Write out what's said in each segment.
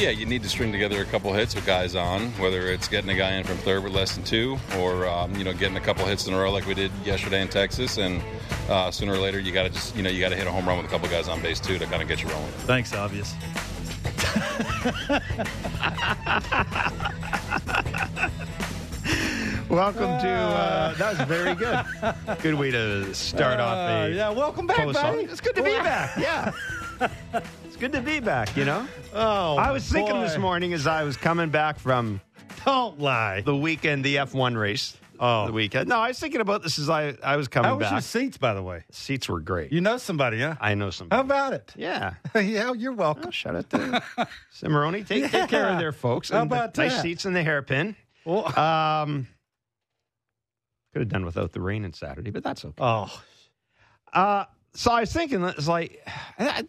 Yeah, you need to string together a couple hits with guys on, whether it's getting a guy in from third with less than two, or um, you know getting a couple hits in a row like we did yesterday in Texas. And uh, sooner or later, you got to just you know you got to hit a home run with a couple guys on base too to kind of get you rolling. Thanks, obvious. Welcome to. Uh, that was very good. Good way to start off Uh, a. yeah, welcome back, post- buddy. It's good to be back. Yeah. Good to be back, you know? Oh, I was thinking boy. this morning as I was coming back from Don't lie. the weekend, the F1 race. Oh. The weekend. No, I was thinking about this as I, I was coming How was back. your seats, by the way? Seats were great. You know somebody, huh? I know some. How about it? Yeah. yeah, you're welcome. Oh, shout out to Cimarrone. Take, take care of their folks. How And the about nice that? seats in the hairpin. Well, Um, could have done without the rain on Saturday, but that's okay. oh, Uh, so I was thinking, it's like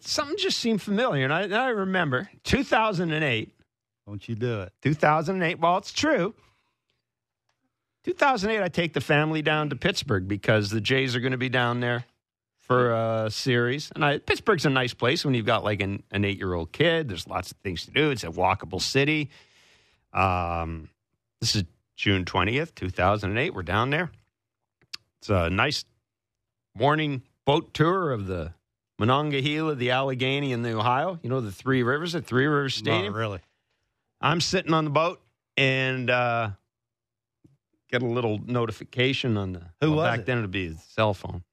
something just seemed familiar, and I, and I remember 2008. don't you do it? 2008. Well, it's true. 2008, I take the family down to Pittsburgh because the Jays are going to be down there for a series. And I, Pittsburgh's a nice place when you've got like an, an eight year old kid. There's lots of things to do. It's a walkable city. Um, this is June 20th, 2008. We're down there. It's a nice morning boat tour of the Monongahela, the Allegheny, and the Ohio. You know, the Three Rivers at Three Rivers Stadium. Not really. I'm sitting on the boat and uh, get a little notification on the. Who well, was back it? then it'd be the cell phone.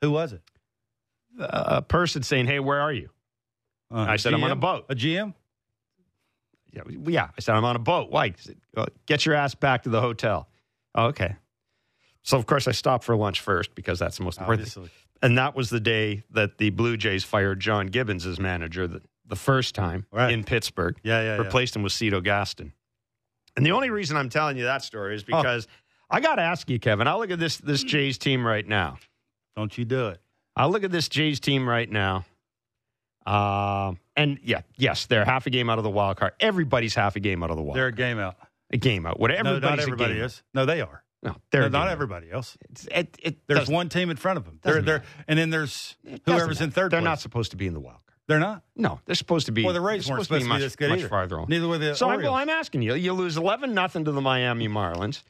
Who was it? Uh, a person saying, "Hey, where are you?" Uh, I said, "I'm on a boat." A GM? Yeah, yeah. I said, "I'm on a boat." Why? Said, "Well, Get your ass back to the hotel. Oh, okay. So of course I stopped for lunch first because that's the most important. thing. And that was the day that the Blue Jays fired John Gibbons as manager the, the first time Right. in Pittsburgh. Yeah, yeah, yeah. replaced him with Cito Gaston. And the only reason I'm telling you that story is because I got to ask you, Kevin. I look at this this Jays team right now. Don't you do it. I look at this Jays team right now. Um, and yeah, yes, they're half a game out of the wild card. Everybody's half a game out of the wild. They're a game out. a game out. Whatever. No, not everybody's a everybody game is. No, they are. No, they're No, not everybody else. It's, it, it There's one team in front of them. They're, they're, and then there's whoever's in third They're place. not supposed to be in the wild card. They're not. No, they're supposed to be. Well, the Rays weren't supposed to be much, this good much either. farther on. Neither were the So I'm, Orioles. well, I'm asking you. You lose 11 nothing to the Miami Marlins.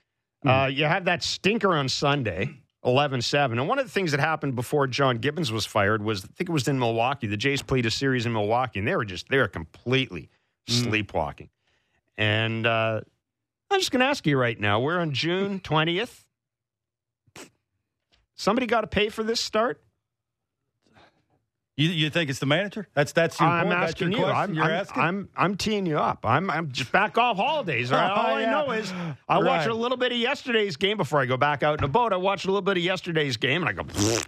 Uh, you have that stinker on Sunday, 11-7. And one of the things that happened before John Gibbons was fired was I think it was in Milwaukee. The Jays played a series in Milwaukee, and they were just they were completely sleepwalking. And uh, I'm just going to ask you right now. We're on June 20th. Somebody got to pay for this start. You, you think it's the manager? That's that's your I'm point. That's asking your you. I'm, you're I'm, asking. I'm, I'm teeing you up. I'm, I'm just back off holidays. Right? Oh, All I know is I watch Right. a little bit of yesterday's game before I go back out in a boat. I watched a little bit of yesterday's game and I go,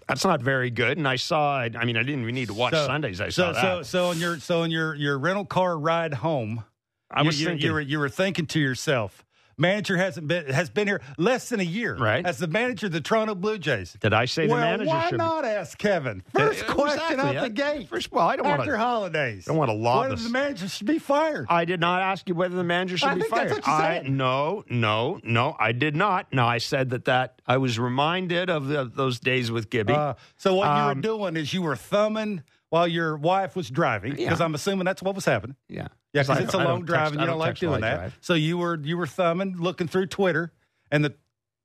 that's not very good. And I saw, I mean, I didn't even need to watch So- Sundays. I so saw that. so so on your so on your your rental car ride home, I was you, thinking, you were you were thinking to yourself, manager hasn't been has been here less than a year, Right. As the manager of the Toronto Blue Jays. did I say well, the manager why should not ask Kevin? Uh, First question exactly. out the gate. First, well, I don't want after to. holidays. I don't wanna lob Whether us. the manager should be fired. I did not ask you whether the manager should I be fired. you I no, no, no. I did not. No, I said that that I was reminded of the, those days with Gibby. Uh, so what you Um, were doing is you were thumbing while your wife was driving, because Yeah. I'm assuming that's what was happening. yeah, Yeah, because don't- it's a I long don't drive and I you don't, like text while doing I that. drive. So you were you were thumbing, looking through Twitter, and the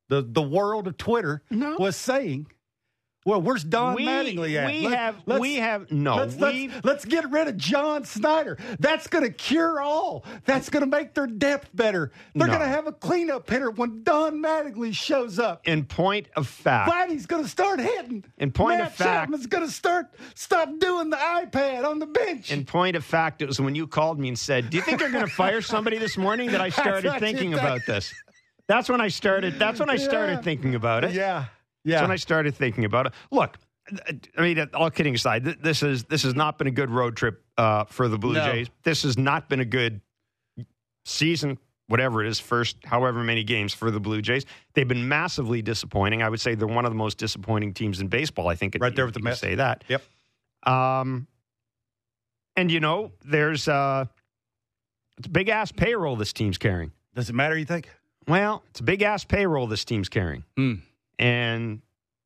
the the world of Twitter No. was saying, "Well, where's Don we, Mattingly at? we Let- have we have no Let's, let's, let's get rid of John Schneider. That's going to cure all. That's going to make their depth better. They're No. going to have a cleanup hitter when Don Mattingly shows up. in point of fact Vladdy's going to start hitting. In point Matt of fact- Chapman's going to start stop doing the iPad on the bench. in point of fact it was when you called me and said do you think they're going to fire somebody this morning that i started thinking about this that's when i started that's when i started Yeah. thinking about it yeah, that's yeah. when i started thinking about it look I mean, all kidding aside, this is this has not been a good road trip uh, for the Blue No. Jays. This has not been a good season, whatever it is, first however many games for the Blue Jays. They've been massively disappointing. I would say they're one of the most disappointing teams in baseball. I think Right there with the Mets. Say that. Yep. Um, and you know, there's uh, it's a big ass payroll this team's carrying. Does it matter? You think? Well, it's a big ass payroll this team's carrying, Hmm. And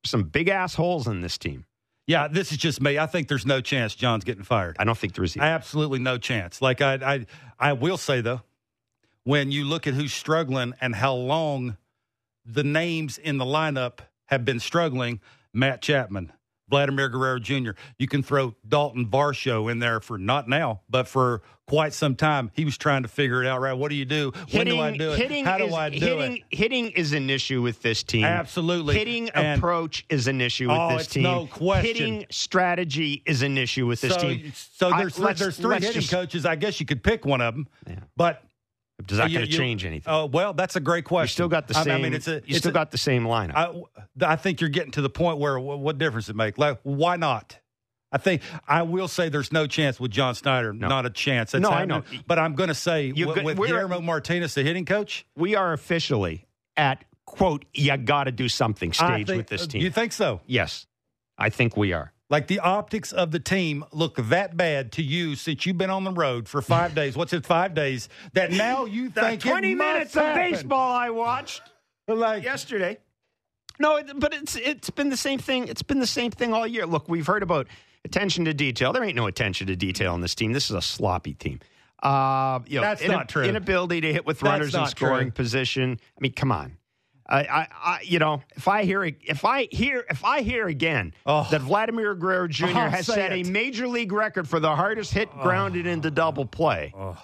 some big assholes in this team. Yeah, this is just me. I think there's no chance John's getting fired. I don't think there is. Either. Absolutely no chance. Like I, I, I will say though, when you look at who's struggling and how long the names in the lineup have been struggling, Matt Chapman, Vladimir Guerrero Jr. You can throw Dalton Varsho in there for not now, but for quite some time. He was trying to figure it out. Right? What do you do? when do I do it? Hitting How do is, I do hitting, it? Hitting is an issue with this team. Absolutely. Hitting And- approach is an issue with Oh, this team. no question. Hitting strategy is an issue with this so, team. so there's three, there's 3 hitting just- coaches. I guess you could pick one of them, Yeah. but Is that you- going to change anything? Oh well, that's a great question. you still got the same. I mean, it's a you it's still a- got the same lineup. I, I think you're getting to the point where what, what difference it make? Like, why not? I think I will say there's no chance with John Schneider. Not a chance. That's No, I know. But I'm going to say You with, with Guillermo Martinez, the hitting coach. we are officially at quote. You got to do something stage think- with this uh, team. You think so? yes, I think we are. Like the optics of the team look that bad to you since you've been on the road for five days. What's it? Five days. That now you think Twenty minutes of happen. baseball I watched. Like yesterday. No, but it's it's been the same thing. It's been the same thing all year. Look, we've heard about attention to detail. There ain't no attention to detail on this team. This is a sloppy team. Uh, you know, That's ina- not true. Inability to hit with runners in scoring true. position. I mean, come on. I, I, I, you know, if I hear, if I hear, if I hear again Oh. that Vladimir Guerrero Jr. Oh, has set it. a major league record for the hardest hit oh. grounded into double play, Oh.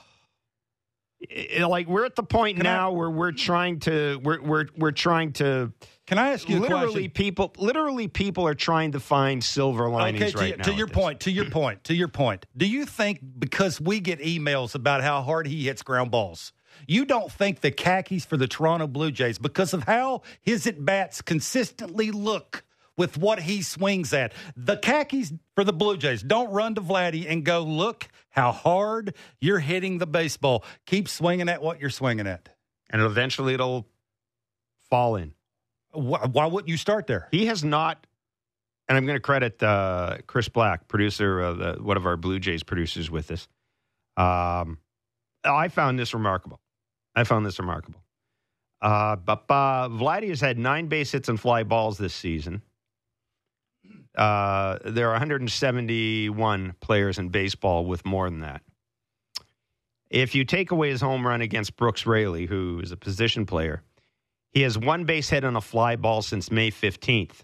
I- like we're at the point Can I- now where we're trying to, we're we're we're trying to Can I ask you a literally question? people literally people are trying to find silver linings Okay, to, right now. to your point, to your point, to your point. Do you think because we get emails about how hard he hits ground balls, you don't think the khakis for the Toronto Blue Jays, because of how his at bats consistently look with what he swings at, the khakis for the Blue Jays don't run to Vladdy and go, look how hard you're hitting the baseball. Keep swinging at what you're swinging at. and eventually it'll fall in. Why, why wouldn't you start there? He has not, and I'm going to credit uh, Chris Black, producer, of the, one of our Blue Jays producers, with this. Um, I found this remarkable. I found this remarkable. Uh, but uh, Vladdy has had nine base hits and fly balls this season. Uh, there are 171 players in baseball with more than that. If you take away his home run against Brooks Raley, who is a position player, he has one base hit on a fly ball since May 15th.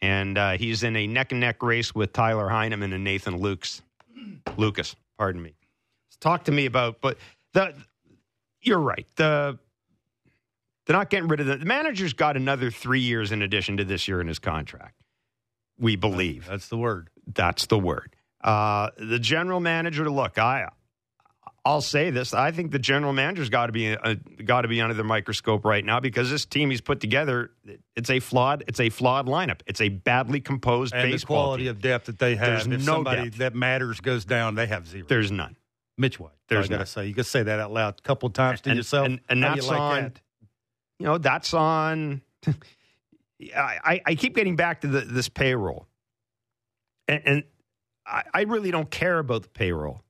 And uh, he's in a neck and neck race with Tyler Heineman and Nathan Lukes. Lucas, pardon me. Talk to me about, but the, you're right. The, they're not getting rid of the, the manager's got another three years in addition to this year in his contract. We believe. That's the word. That's the word. Uh, the general manager. Look, I, I'll say this. I think the general manager's got to be uh, got to be under the microscope right now because this team he's put together. It's a flawed. It's a flawed lineup. It's a badly composed And the quality team. of depth that they have. There's if no somebody depth. that matters goes down, they have zero. There's none. Mitch White. There's I gotta say, you can say that out loud a couple of times to And- yourself. and- and that's you like on- that? You know that's on. I, I- I keep getting back to the, this payroll, and, and I, I really don't care about the payroll.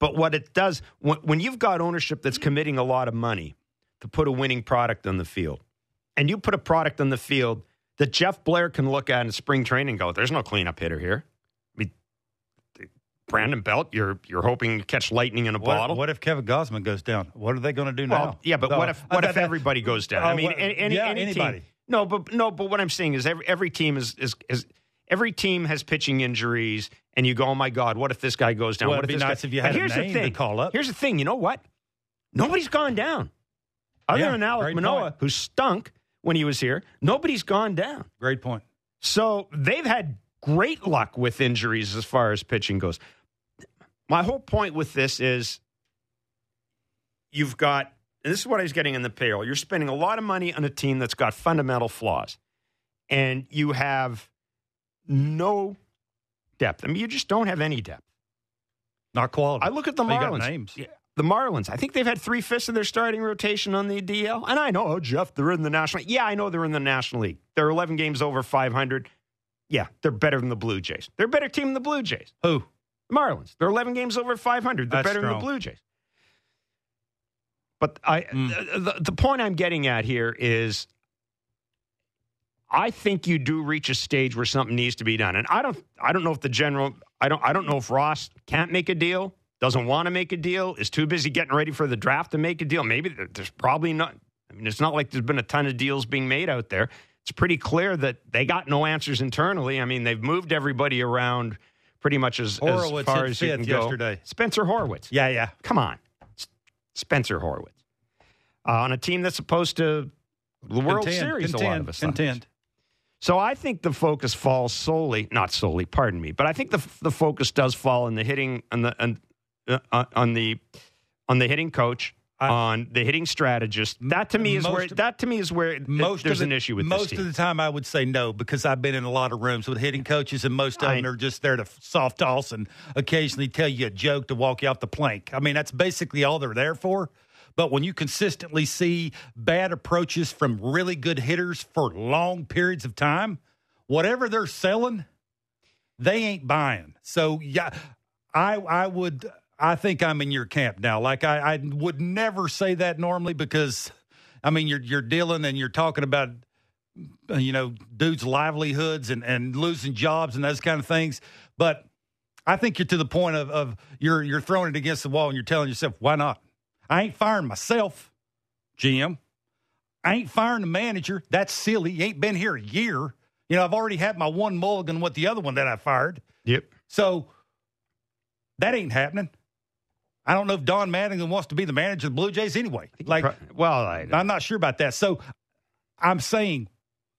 But what it does when, when you've got ownership that's committing a lot of money to put a winning product on the field, and you put a product on the field that Jeff Blair can look at in spring training and go, "There's no cleanup hitter here." Brandon Belt, you're you're hoping to catch lightning in a What, bottle. what if Kevin Gausman goes down? What are they going to do Well, now? yeah, but No, what if what if that- everybody goes down? Oh, I mean, what- any, any, yeah, any anybody. team. No, but no, but what I'm saying is every every team is is is every team has pitching injuries, and you go, oh my god, what if this guy goes down? Well, what it'd if be this nice guy? if you But had a here's name the to thing. call up. Here's the thing. You know what? Nobody's gone down. Other Yeah, than Alec great Manoa, point. who stunk when he was here, nobody's gone down. Great point. So they've had great luck with injuries as far as pitching goes. My whole point with this is you've got, and this is what I was getting in the payroll. You're spending a lot of money on a team that's got fundamental flaws, and you have no depth. I mean, you just don't have any depth. Not quality. I look at the Marlins. names. Yeah, The Marlins. I think they've had three fifths of their starting rotation on the DL. And I know, oh, Jeff, they're in the National League. Yeah, I know they're in the National League. They're 11 games over 500. Yeah, they're better than the Blue Jays. They're a better team than the Blue Jays. Who? The Marlins. They're 11 games over 500. They're That's better than the Blue Jays. But I, Mm. the, the point I'm getting at here is I think you do reach a stage where something needs to be done. And I don't I don't know if the general I don't I don't know if Ross can't make a deal, doesn't want to make a deal, is too busy getting ready for the draft to make a deal. Maybe there's probably not I mean it's not like there's been a ton of deals being made out there. It's pretty clear that they got no answers internally. I mean, they've moved everybody around pretty much as, as far as you can go. yesterday. Spencer Horwitz. Yeah, yeah. Come on. S- Spencer Horwitz. Uh, on a team that's supposed to the World Contend, Series contend, a lot of us. contend. So I think the focus falls solely, not solely, pardon me, but I think the the focus does fall on the hitting on the on, uh, on the on the hitting coach, I- on the hitting strategist. That to me is where Most- that to me is where Most there's of the, an issue with most of the time. I would say no because I've been in a lot of rooms with hitting coaches, and most of I- them are just there to soft toss and occasionally tell you a joke to walk you off the plank. I mean, that's basically all they're there for. But when you consistently see bad approaches from really good hitters for long periods of time, whatever they're selling, they ain't buying. So yeah, I I would I think I'm in your camp now. Like I, I would never say that normally because I mean you're you're dealing and you're talking about uh, you know dudes' livelihoods and and losing jobs and those kind of things. But I think you're to the point of of you're you're throwing it against the wall and you're telling yourself why not? I ain't firing myself, GM. I ain't firing the manager. That's silly. He ain't been here a year. You know, I've already had my one mulligan with the other one that I fired. Yep. So that ain't happening. I don't know if Don Mattingly wants to be the manager of the Blue Jays anyway. Like, well, I, I'm not sure about that. So I'm saying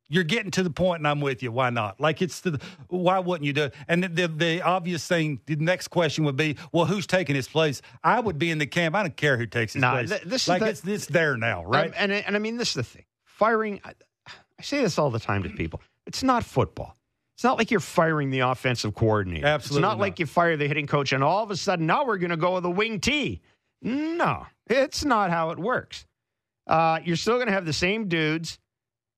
you're getting to the point, and I'm with you. Why not? Like, it's the why wouldn't you do it? And the, the, the obvious thing, the next question would be, well, who's taking his place? I would be in the camp. I don't care who takes his Nah, place. th- this is like the- it's it's there now, right? Um, and and I mean, this is the thing. Firing. I, I say this all the time to people. It's not football. It's not like you're firing the offensive coordinator. Absolutely It's not, not. like you fire the hitting coach and all of a sudden now we're going to go with a wing T. No, it's not how it works. Uh, you're still going to have the same dudes,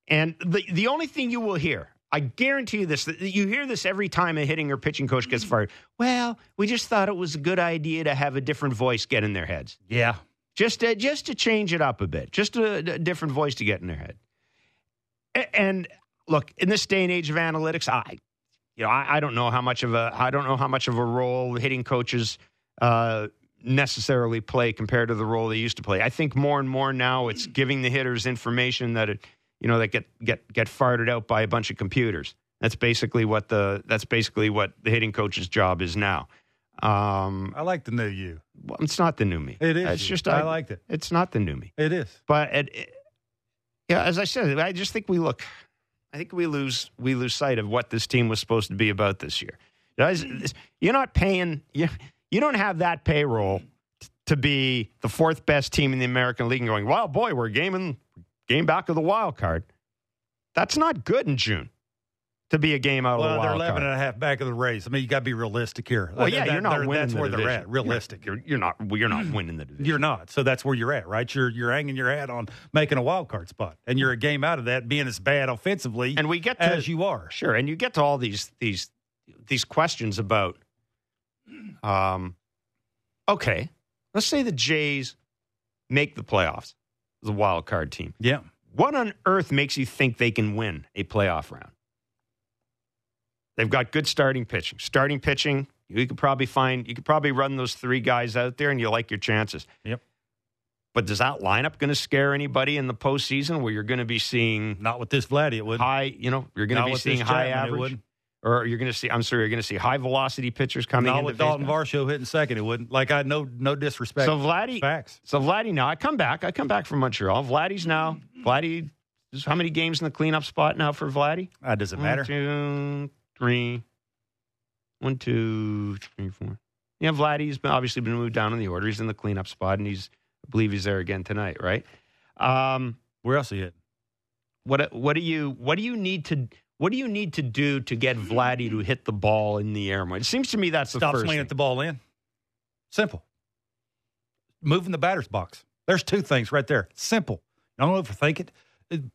and the the only thing you will hear, I guarantee you this, that you hear this every time a hitting or pitching coach gets fired. Well, we just thought it was a good idea to have a different voice get in their heads yeah. just to, just to change it up a bit, just a, a different voice to get in their head. And look, in this day and age of analytics, I, you know, I, I don't know how much of a I don't know how much of a role hitting coaches uh, necessarily play compared to the role they used to play. I think more and more now it's giving the hitters information that it, you know, that get get get farted out by a bunch of computers. That's basically what the that's basically what the hitting coach's job is now. Um, I like the new you. well, it's not the new me. It is. It's you. just I liked it. It's not the new me. It is. But it, it- yeah, as I said, I just think we look. I think we lose we lose sight of what this team was supposed to be about this year. You're not paying. You, you don't have that payroll to be the fourth best team in the American League and going, "Wow, boy, we're gaming game back of the wild card." That's not good in June to be a game out of Well, the they're wild 11 card. and a half back of the race. I mean, you got to be realistic here. well, yeah, That- you're not winning. That's the where they're at. Realistic. You're, you're not. You're not winning the division. You're not. So that's where you're at, right? You're you're hanging your hat on making a wild card spot, and you're a game out of that, being as bad offensively and we get to, as you are. Sure, and you get to all these these these questions about um okay, let's say the Jays make the playoffs as a wild card team. Yeah. What on earth makes you think they can win a playoff round? They've got good starting pitching. Starting pitching, you could probably find you could probably run those three guys out there and you like your chances. Yep. But is that lineup going to scare anybody in the postseason where you're going to be seeing Not with this Vladdy, it wouldn't. high, you know, you're going to be seeing high Chapman, average? or you're going to see. I'm sorry, you're going to see high velocity pitchers coming Not with Dalton. Varsho hitting second, it wouldn't. Like I no no disrespect. So Vladdy, facts. so Vladdy. Now I come back. I come back from Montreal. Vladdy's now Vladdy. How many games in the cleanup spot now for Vladdy? Uh, does it One, matter? two, three. One, two, three, four. Yeah, Vladdy's been, obviously been moved down in the order. He's in the cleanup spot, and he's I believe he's there again tonight, right? Um, Where else are you hitting? what what do you what do you need to what do you need to do to get Vladdy to hit the ball in the air more? It seems to me that's the Stop first swinging thing. at the ball in. Simple. Moving the batter's box. There's two things right there. Simple. I don't overthink it.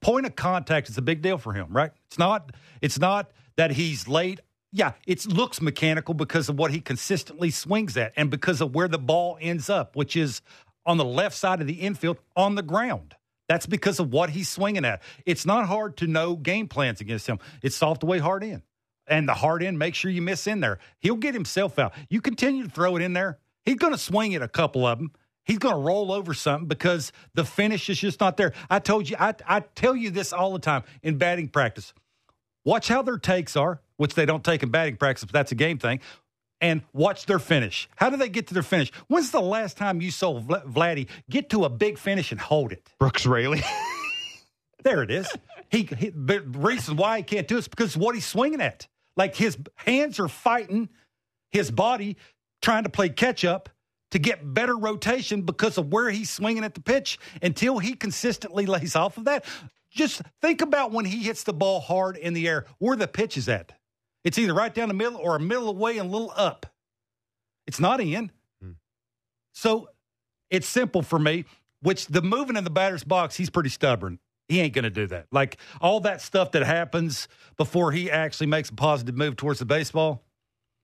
Point of contact is a big deal for him, right? It's not. It's not that he's late. Yeah, it looks mechanical because of what he consistently swings at, and because of where the ball ends up, which is on the left side of the infield on the ground. That's because of what he's swinging at. It's not hard to know game plans against him. It's soft away, hard in. And the hard end, make sure you miss in there. He'll get himself out. You continue to throw it in there. He's going to swing at a couple of them. He's going to roll over something because the finish is just not there. I told you, I, I tell you this all the time in batting practice. Watch how their takes are, which they don't take in batting practice, but that's a game thing. And watch their finish. How do they get to their finish? When's the last time you saw Vladdy get to a big finish and hold it? Brooks Raley. there it is. He, he, the reason why he can't do it is because of what he's swinging at. Like his hands are fighting his body, trying to play catch up to get better rotation because of where he's swinging at the pitch until he consistently lays off of that. Just think about when he hits the ball hard in the air, where the pitch is at. It's either right down the middle or a middle away and a little up. It's not in. Hmm. So it's simple for me, which the moving in the batter's box, he's pretty stubborn. He ain't going to do that. Like all that stuff that happens before he actually makes a positive move towards the baseball,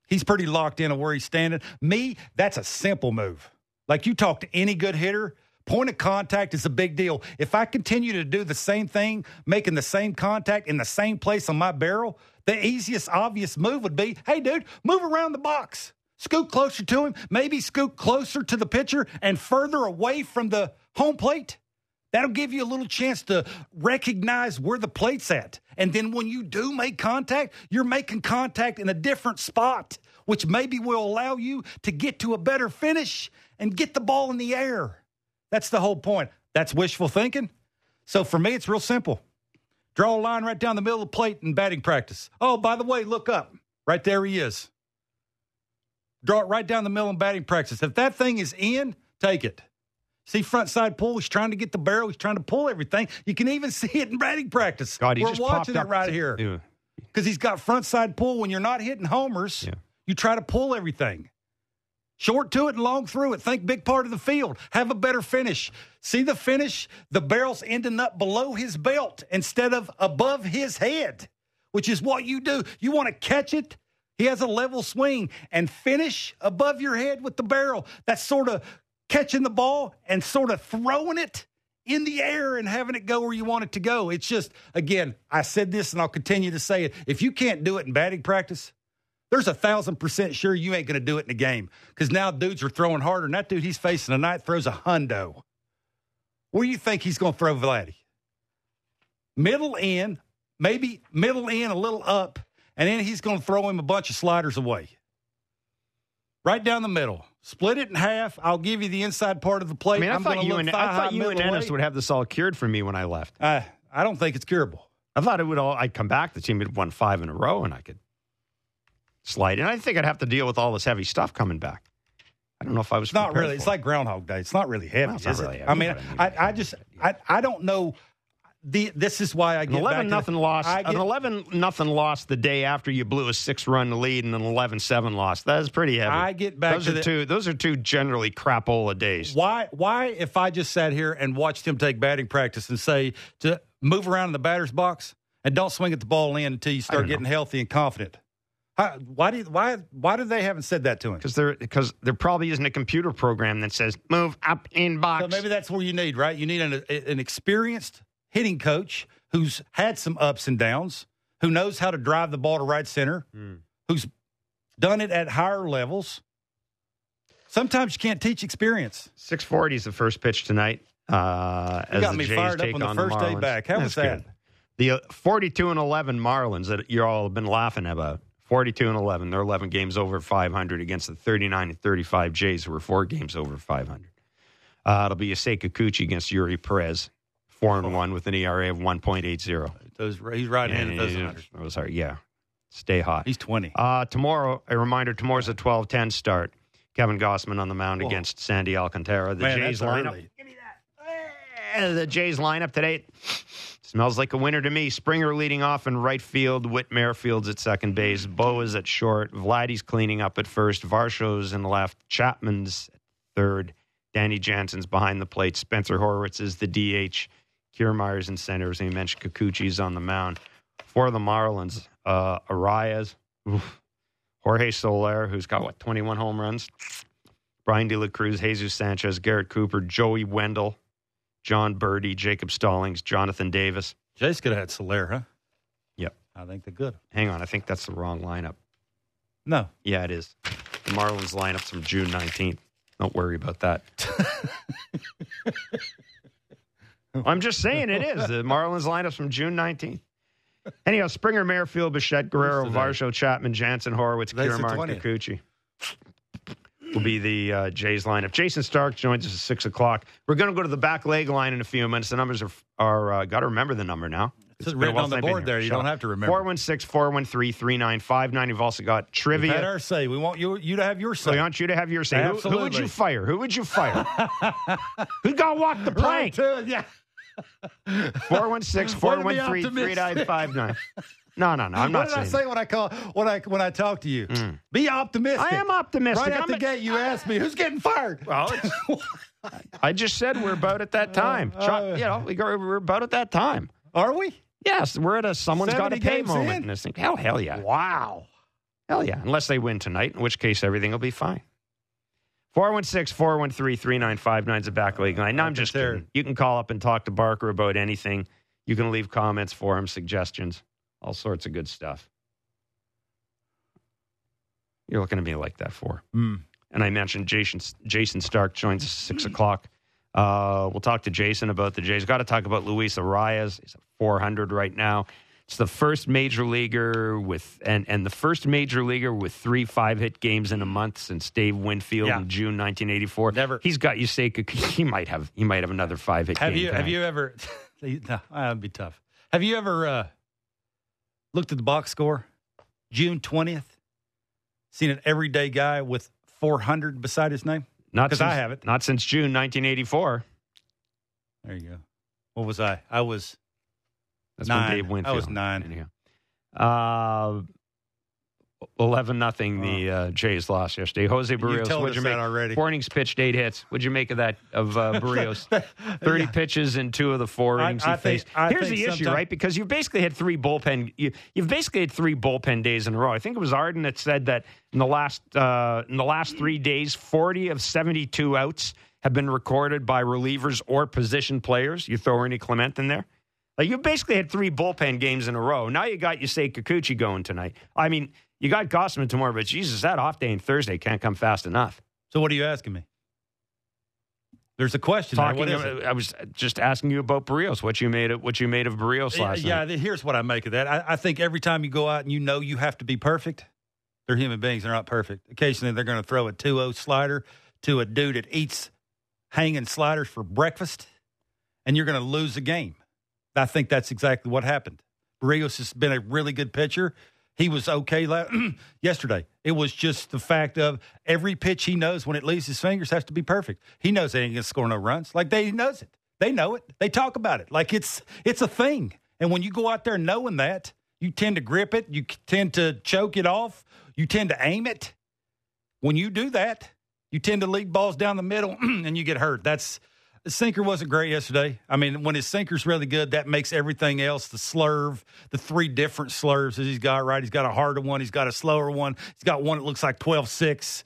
he's pretty locked in on where he's standing. Me, that's a simple move. Like you talk to any good hitter, point of contact is a big deal. If I continue to do the same thing, making the same contact in the same place on my barrel, the easiest, obvious move would be hey, dude, move around the box. Scoot closer to him, maybe scoot closer to the pitcher and further away from the home plate. That'll give you a little chance to recognize where the plate's at. And then when you do make contact, you're making contact in a different spot, which maybe will allow you to get to a better finish and get the ball in the air. That's the whole point. That's wishful thinking. So for me, it's real simple. Draw a line right down the middle of the plate in batting practice. Oh, by the way, look up. Right there he is. Draw it right down the middle in batting practice. If that thing is in, take it. See front side pull. He's trying to get the barrel. He's trying to pull everything. You can even see it in batting practice. God, We're watching it right here because he's got front side pull. When you're not hitting homers, yeah. you try to pull everything. Short to it and long through it. Think big part of the field. Have a better finish. See the finish? The barrel's ending up below his belt instead of above his head, which is what you do. You want to catch it. He has a level swing and finish above your head with the barrel. That's sort of catching the ball and sort of throwing it in the air and having it go where you want it to go. It's just, again, I said this and I'll continue to say it. If you can't do it in batting practice, there's a thousand percent sure you ain't going to do it in the game because now dudes are throwing harder. And that dude he's facing tonight throws a hundo. Where do you think he's going to throw Vladdy? Middle in, maybe middle in, a little up, and then he's going to throw him a bunch of sliders away. Right down the middle. Split it in half. I'll give you the inside part of the plate. I mean, I I'm thought you and I thought you and Ennis would have this all cured for me when I left. Uh, I don't think it's curable. I thought it would all. I'd come back. The team had won five in a row, and I could slide. And I think I'd have to deal with all this heavy stuff coming back. I don't know if I was. Not really. It's like Groundhog Day. It's not really heavy, well, is not it? really heavy, I mean, I, I, I just, I, I don't know the this is why I get an eleven nothing the, loss. Get, an eleven nothing loss the day after you blew a six run lead and an 11-7 loss. That is pretty heavy. I get back those to are the, two. Those are two generally crapola days. Why? Why? If I just sat here and watched him take batting practice and say to move around in the batter's box and don't swing at the ball in until you start getting healthy and confident. How, why do you, why why do they haven't said that to him? Because there because there probably isn't a computer program that says move up in box. So maybe that's what you need right. You need an, an experienced hitting coach who's had some ups and downs, who knows how to drive the ball to right center, mm. who's done it at higher levels. Sometimes you can't teach experience. Six forty is the first pitch tonight. Uh, you got me Jays fired up on the first the day back. How That's was that? Good. The uh, forty-two and eleven Marlins that you all have been laughing about. 42 and 11. They're 11 games over 500 against the 39 and 35 Jays, who are four games over 500. Uh, it'll be Yusei Kikuchi against Eury Perez, four and one with an ERA of 1.80. Those, he's right in at those Oh, sorry, yeah. Stay hot. He's 20. Uh, tomorrow, a reminder, tomorrow's a 12-10 start. Kevin Gausman on the mound Whoa. against Sandy Alcantara. The Man, Jays lineup. Early. Give me that. Uh, the Jays lineup today Smells like a winner to me. Springer leading off in right field. Whit Merrifield's at second base. Bo is at short. Vladdy's cleaning up at first. Varsho's in left. Chapman's third. Danny Jansen's behind the plate. Spencer Horwitz is the DH. Kiermaier's in center. As we mentioned, Kikuchi's on the mound. For the Marlins, uh, Arraez, oof, Jorge Soler, who's got, what, 21 home runs? Bryan De La Cruz, Jesus Sanchez, Garrett Cooper, Joey Wendle, Jon Berti, Jacob Stallings, Jonathan Davis. Jace could have had Soler, huh? Yep. I think they're good. Hang on, I think that's the wrong lineup. No. Yeah, it is. The Marlins lineup's from June 19th. Don't worry about that. I'm just saying it is. The Marlins lineup's from June 19th. Anyhow, Springer, Merrifield, Bichette, Guerrero? Varsho, Chapman, Jansen, Horwitz, Kiermark, Kikuchi. Will be the uh, Jays lineup. Jayson Stark joins us at six o'clock. We're going to go to the back leg line in a few minutes. The numbers are are uh, got to remember the number now. It's a written on the since I've been board there. You don't have to remember. 416 413 3959. You've also got We've trivia. had our say. We want you you to have your say. we want you to have your say. Who, who would you fire? Who would you fire? Who's going to walk the Right plank? to yeah. 416 413 3959. No, no, no. I'm what not did I saying. say when I call when I when I talk to you? Be optimistic. I am optimistic. Right I'm the a- gate, you asked me who's getting fired. Well, it's, I just said we're about at that time. Uh, Chuck, you know, we go, we're about at that time. Are we? Yes, we're at a someone's got to pay moment in? in this thing. Hell, hell yeah. Wow. Hell yeah. Unless they win tonight, in which case everything will be fine. 416 413 3959 is a back leg line. No, I'm just There. kidding. You can call up and talk to Barker about anything. You can leave comments for him, suggestions, all sorts of good stuff. You're looking at me like that for. Hmm. And I mentioned Jayson, Jayson Stark joins us at 6 o'clock. Uh, we'll talk to Jayson about the Jays. Got to talk about Luis Arraez. He's at 400 right now. It's the first major leaguer with and and the first major leaguer with three five hit games in a month since Dave Winfield Yeah. in June 1984. Never- He's got you say he might have he might have another five hit. Have game you have you ever? no, that'd be tough. Have you ever uh, looked at the box score? June twentieth. Seen an everyday guy with four hundred beside his name. Not 'Cause I haven't. Not since June 1984. There you go. What was I? I was That's Nine. when Dave I Winfield. was nine. Anyhow. Uh, Eleven nothing. The uh, Jays lost yesterday. Jose Berrios. told what'd you that make? already. Four pitched, eight hits. What'd you make of that of uh, Berrios? Thirty Yeah. pitches in two of the four innings I he think- faced. I Here's the issue, sometime- right? Because you basically had three bullpen. You, you've basically had three bullpen days in a row. I think it was Arden that said that in the last uh, in the last three days, forty of seventy-two outs have been recorded by relievers or position players. You throw Ernie Clement in there. Like you basically had three bullpen games in a row. Now you got you say Kikuchi going tonight. I mean, you got Gausman tomorrow, but Jesus, that off day and Thursday can't come fast enough. So what are you asking me? There's a question. Talking, What is it? I was just asking you about Berrios. What you made of what you made of Berrios Yeah, last yeah, night? th- here's what I make of that. I, I think every time you go out and you know you have to be perfect, they're human beings. They're not perfect. Occasionally, they're going to throw a 2 0 slider to a dude that eats hanging sliders for breakfast, and you're going to lose the game. I think that's exactly what happened. Berrios has been a really good pitcher. He was okay yesterday. It was just the fact of every pitch he knows when it leaves his fingers has to be perfect. He knows they ain't gonna score no runs. Like they knows it. They know it. They talk about it. Like it's it's a thing. And when you go out there knowing that, you tend to grip it. You tend to choke it off. You tend to aim it. When you do that, you tend to lead balls down the middle and you get hurt. That's the sinker wasn't great yesterday. I mean, when his sinker's really good, that makes everything else the slurve, the three different slurves that he's got, right? He's got a harder one, he's got a slower one, he's got one that looks like 12 6.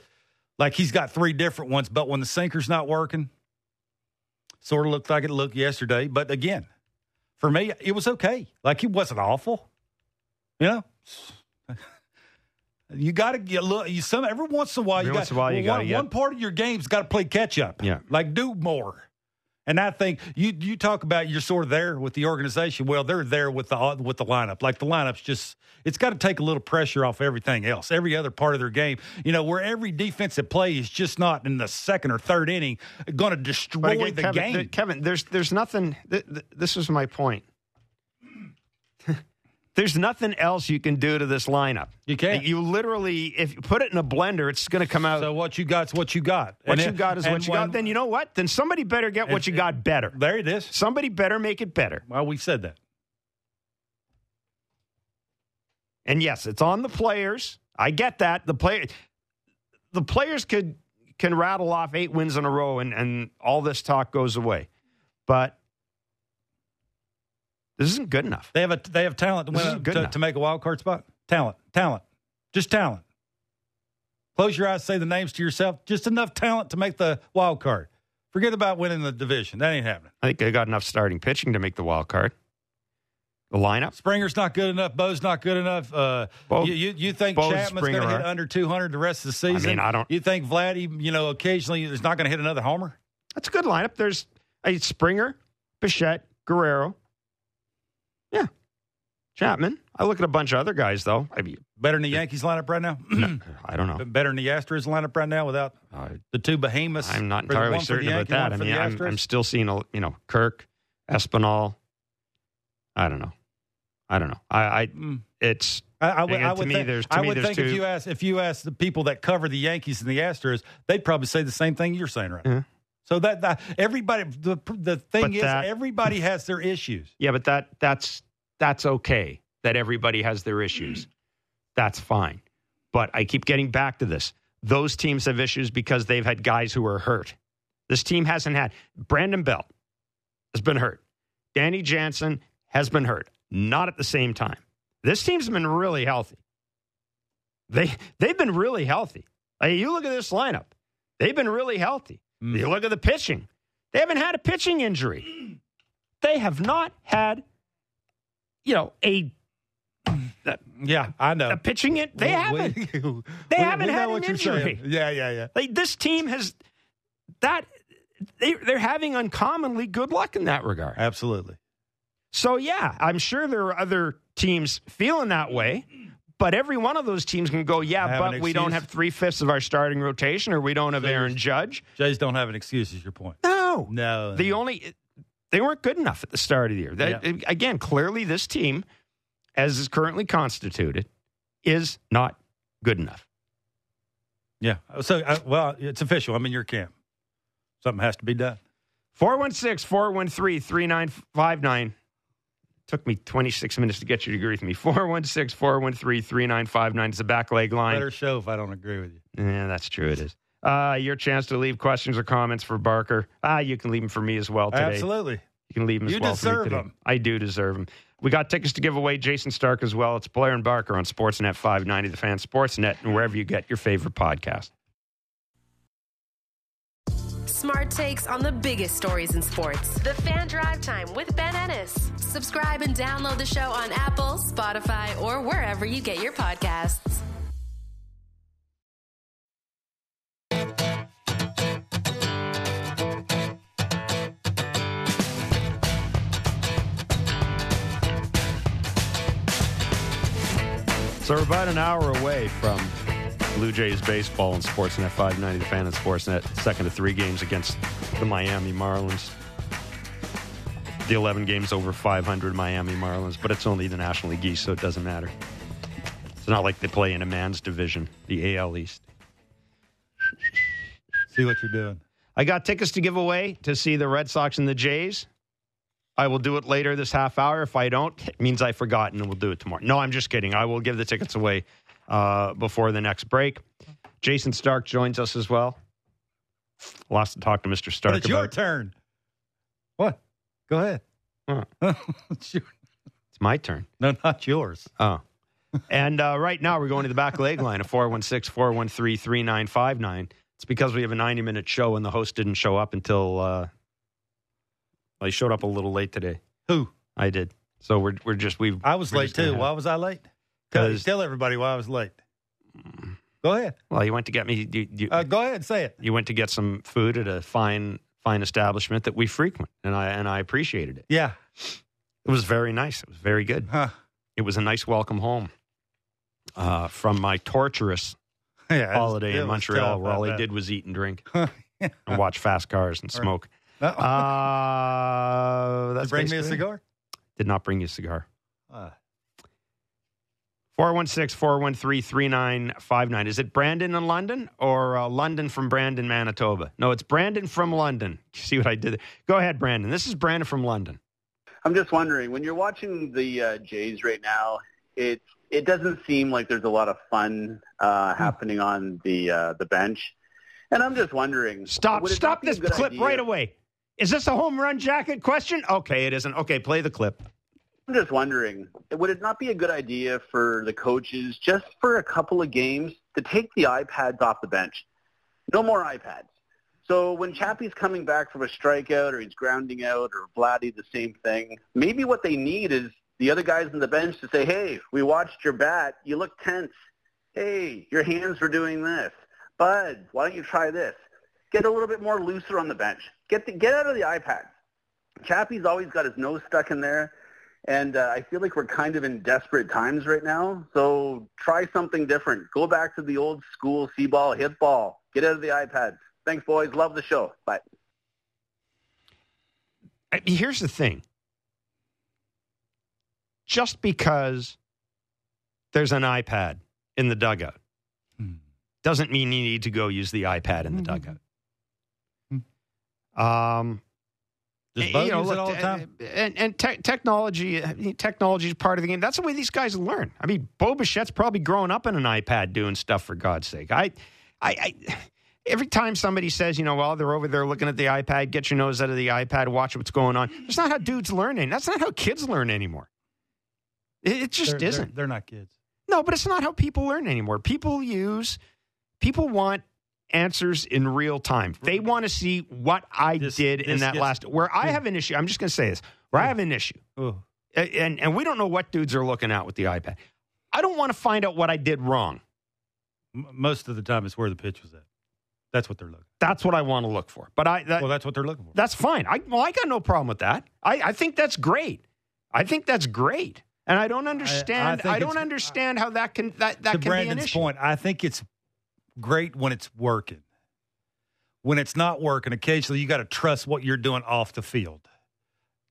Like he's got three different ones, but when the sinker's not working, sort of looked like it looked yesterday. But again, for me, it was okay. Like it wasn't awful. You know? You got to get look. You some every once in a while. Every you once got in a while you one, gotta one part of your game's got to play catch up. Yeah. like do more. And I think you you talk about you're sort of there with the organization. Well, they're there with the with the lineup. Like the lineup's just it's got to take a little pressure off everything else, every other part of their game. You know, where every defensive play is just not in the second or third inning going to destroy again, the Kevin, game. th- Kevin, there's there's nothing. Th- th- this is my point. There's nothing else you can do to this lineup. You can't. You literally, if you put it in a blender, it's going to come out. so what you got's what you got. what And you it- got is what you when- got. Then you know what? Then somebody better get what you got better. There it is. Somebody better make it better. Well, we said that. And yes, it's on the players. I get that. The play, the players could can rattle off eight wins in a row, and and all this talk goes away. But this isn't good enough. They have a they have talent to, This win to, to make a wild card spot. Talent, talent, just talent. Close your eyes, say the names to yourself. Just enough talent to make the wild card. Forget about winning the division. That ain't happening. I think they got enough starting pitching to make the wild card. The lineup. Springer's not good enough. Bo's not good enough. Uh, Bo- you, you, you think Chapman's going to hit under 200 the rest of the season? mean, I don't- You think Vladdy, you know, occasionally is not going to hit another homer? That's a good lineup. There's a Springer, Bichette, Guerrero. Chapman. I look at a bunch of other guys, though. I mean, Better than the Yankees lineup right now? I don't know. Better than the Astros lineup right now without I- the two behemoths? I'm not entirely certain about that. I mean, I'm, I'm still seeing, a, you know, Kirk, Espinal. I don't know. I don't know. I, I Mm. it's I, I would, I to would me, think, there's- I would think if you ask if you ask the people that cover the Yankees and the Astros, they'd probably say the same thing you're saying right Yeah. So that, that everybody the the thing But is that- everybody has their issues. yeah, but that that's that's okay. That everybody has their issues. That's fine. But I keep getting back to this. Those teams have issues because they've had guys who are hurt. This team hasn't had Brandon Belt has been hurt. Danny Jansen has been hurt. Not at the same time. This team's been really healthy. They they've been really healthy. Like, you look at this lineup. They've been really healthy. Mm. You look at the pitching. They haven't had a pitching injury. They have not had, you know, a Yeah, I know. a pitching it. They We- haven't. we- They we- haven't had an injury. Yeah, yeah, yeah. Like this team has that they they're having uncommonly good luck in that regard. Absolutely. So yeah, I'm sure there are other teams feeling that way, but every one of those teams can go, yeah, but we don't have three fifths of our starting rotation, or we don't have you're- Aaron Judge. Jays don't have an excuse. Is your point? No, No. the only they weren't good enough at the start of the year. They- Yeah. Again, clearly this team, as is currently constituted, is not good enough. yeah. So uh, well, it's official. I'm in your camp. Something has to be done. 416 413 3959. Took me 26 minutes to get you to agree with me. 416 413 3959 is the back leg line. Better show if I don't agree with you. Yeah, that's true. It is. Uh, your chance to leave questions or comments for Barker. Ah, you can leave them for me as well today. Absolutely. You can leave them as You well for me deserve today. 'em. I do deserve them. We got tickets to give away. Jayson Stark as well. It's Blair and Barker on Sportsnet 590, the fan Sportsnet, and wherever you get your favorite podcast. Smart takes on the biggest stories in sports. The Fan Drive Time with Ben Ennis. Subscribe and download the show on Apple, Spotify, or wherever you get your podcasts. So we're about an hour away from Blue Jays baseball and Sportsnet 590, the fan and Sportsnet, second of three games against the Miami Marlins. The 11 games over 500 Miami Marlins, but it's only the National League East, so it doesn't matter. It's not like they play in a man's division, the AL East. See what you're doing. I got tickets to give away to see the Red Sox and the Jays. I will do it later this half hour. If I don't, it means I've forgotten and we'll do it tomorrow. No, I'm just kidding. I will give the tickets away uh, before the next break. Jayson Stark joins us as well. Lots to talk to Mr. Stark But it's your turn. What? Go ahead. Huh. It's your- It's my turn. no, not yours. Oh. and uh, right now we're going to the back leg line of 416 413 3959. It's because we have a 90 minute show and the host didn't show up until. Uh, well, he showed up a little late today. Who? I did. So we're we're just we. I was late too. Why was I late? Because tell everybody why I was late. Go ahead. Well, you went to get me. You, you, Uh, go ahead. Say it. you went to get some food at a fine fine establishment that we frequent, and I and I appreciated it. Yeah. It was very nice. It was very good. Huh. It was a nice welcome home uh, from my torturous Yeah. it was- holiday in Montreal, tough, where all I he did was eat and drink Yeah. and watch fast cars and smoke. Uh, Uh, Did that's bring me a cigar? Did not bring you a cigar. Uh, 416 413 3959. Is it Brandon in London or uh, London from Brandon, Manitoba? No, it's Brandon from London. See what I did there? Go ahead, Brandon. This is Brandon from London. I'm just wondering when you're watching the uh, Jays right now, it it doesn't seem like there's a lot of fun uh, happening on the uh, the bench, and I'm just wondering. Stop, stop not be a this clip idea- right away. Is this a home run jacket question? Okay, it isn't. Okay, play the clip. I'm just wondering, would it not be a good idea for the coaches just for a couple of games to take the iPads off the bench? No more iPads. So when Chappie's coming back from a strikeout or he's grounding out or Vladdy the same thing, maybe what they need is the other guys on the bench to say, hey, we watched your bat. You look tense. Hey, your hands were doing this. Bud, why don't you try this? Get a little bit more looser on the bench. Get the, get out of the iPad. Chappie's always got his nose stuck in there. And uh, I feel like we're kind of in desperate times right now. So try something different. Go back to the old school see ball, hit ball. Get out of the iPads. Thanks, boys. Love the show. Bye. Here's the thing. Just because there's an iPad in the dugout hmm. doesn't mean you need to go use the iPad in the hmm. dugout. Hmm. Um, does Bo you know, use look, it all the time? And, and te- technology, technology is part of the game. That's the way these guys learn. I mean, Bo Bichette's probably growing up in an iPad doing stuff for God's sake. I, I, I every time somebody says, you know, well, they're over there looking at the iPad, get your nose out of the iPad, watch what's going on. That's not how dudes learn. That's not how kids learn anymore. It, it just they're, isn't. They're, they're not kids. No, but it's not how people learn anymore. People use, people want answers in real time. They want to see what I this, did this in that gets, last. Where I have an issue, I'm just going to say this. Where I have an issue, and and we don't know what dudes are looking at with the iPad. I don't want to find out what I did wrong. Most of the time, it's where the pitch was at. That's what they're looking. That's what I want to look for. But I that, well, that's what they're looking for. That's fine. I well, I got no problem with that. I, I think that's great. I think that's great. And I don't understand. I, I, I don't understand how that can that that to can Brandon's be an issue. point. I think it's great when it's working. When it's not working, occasionally you got to trust what you're doing off the field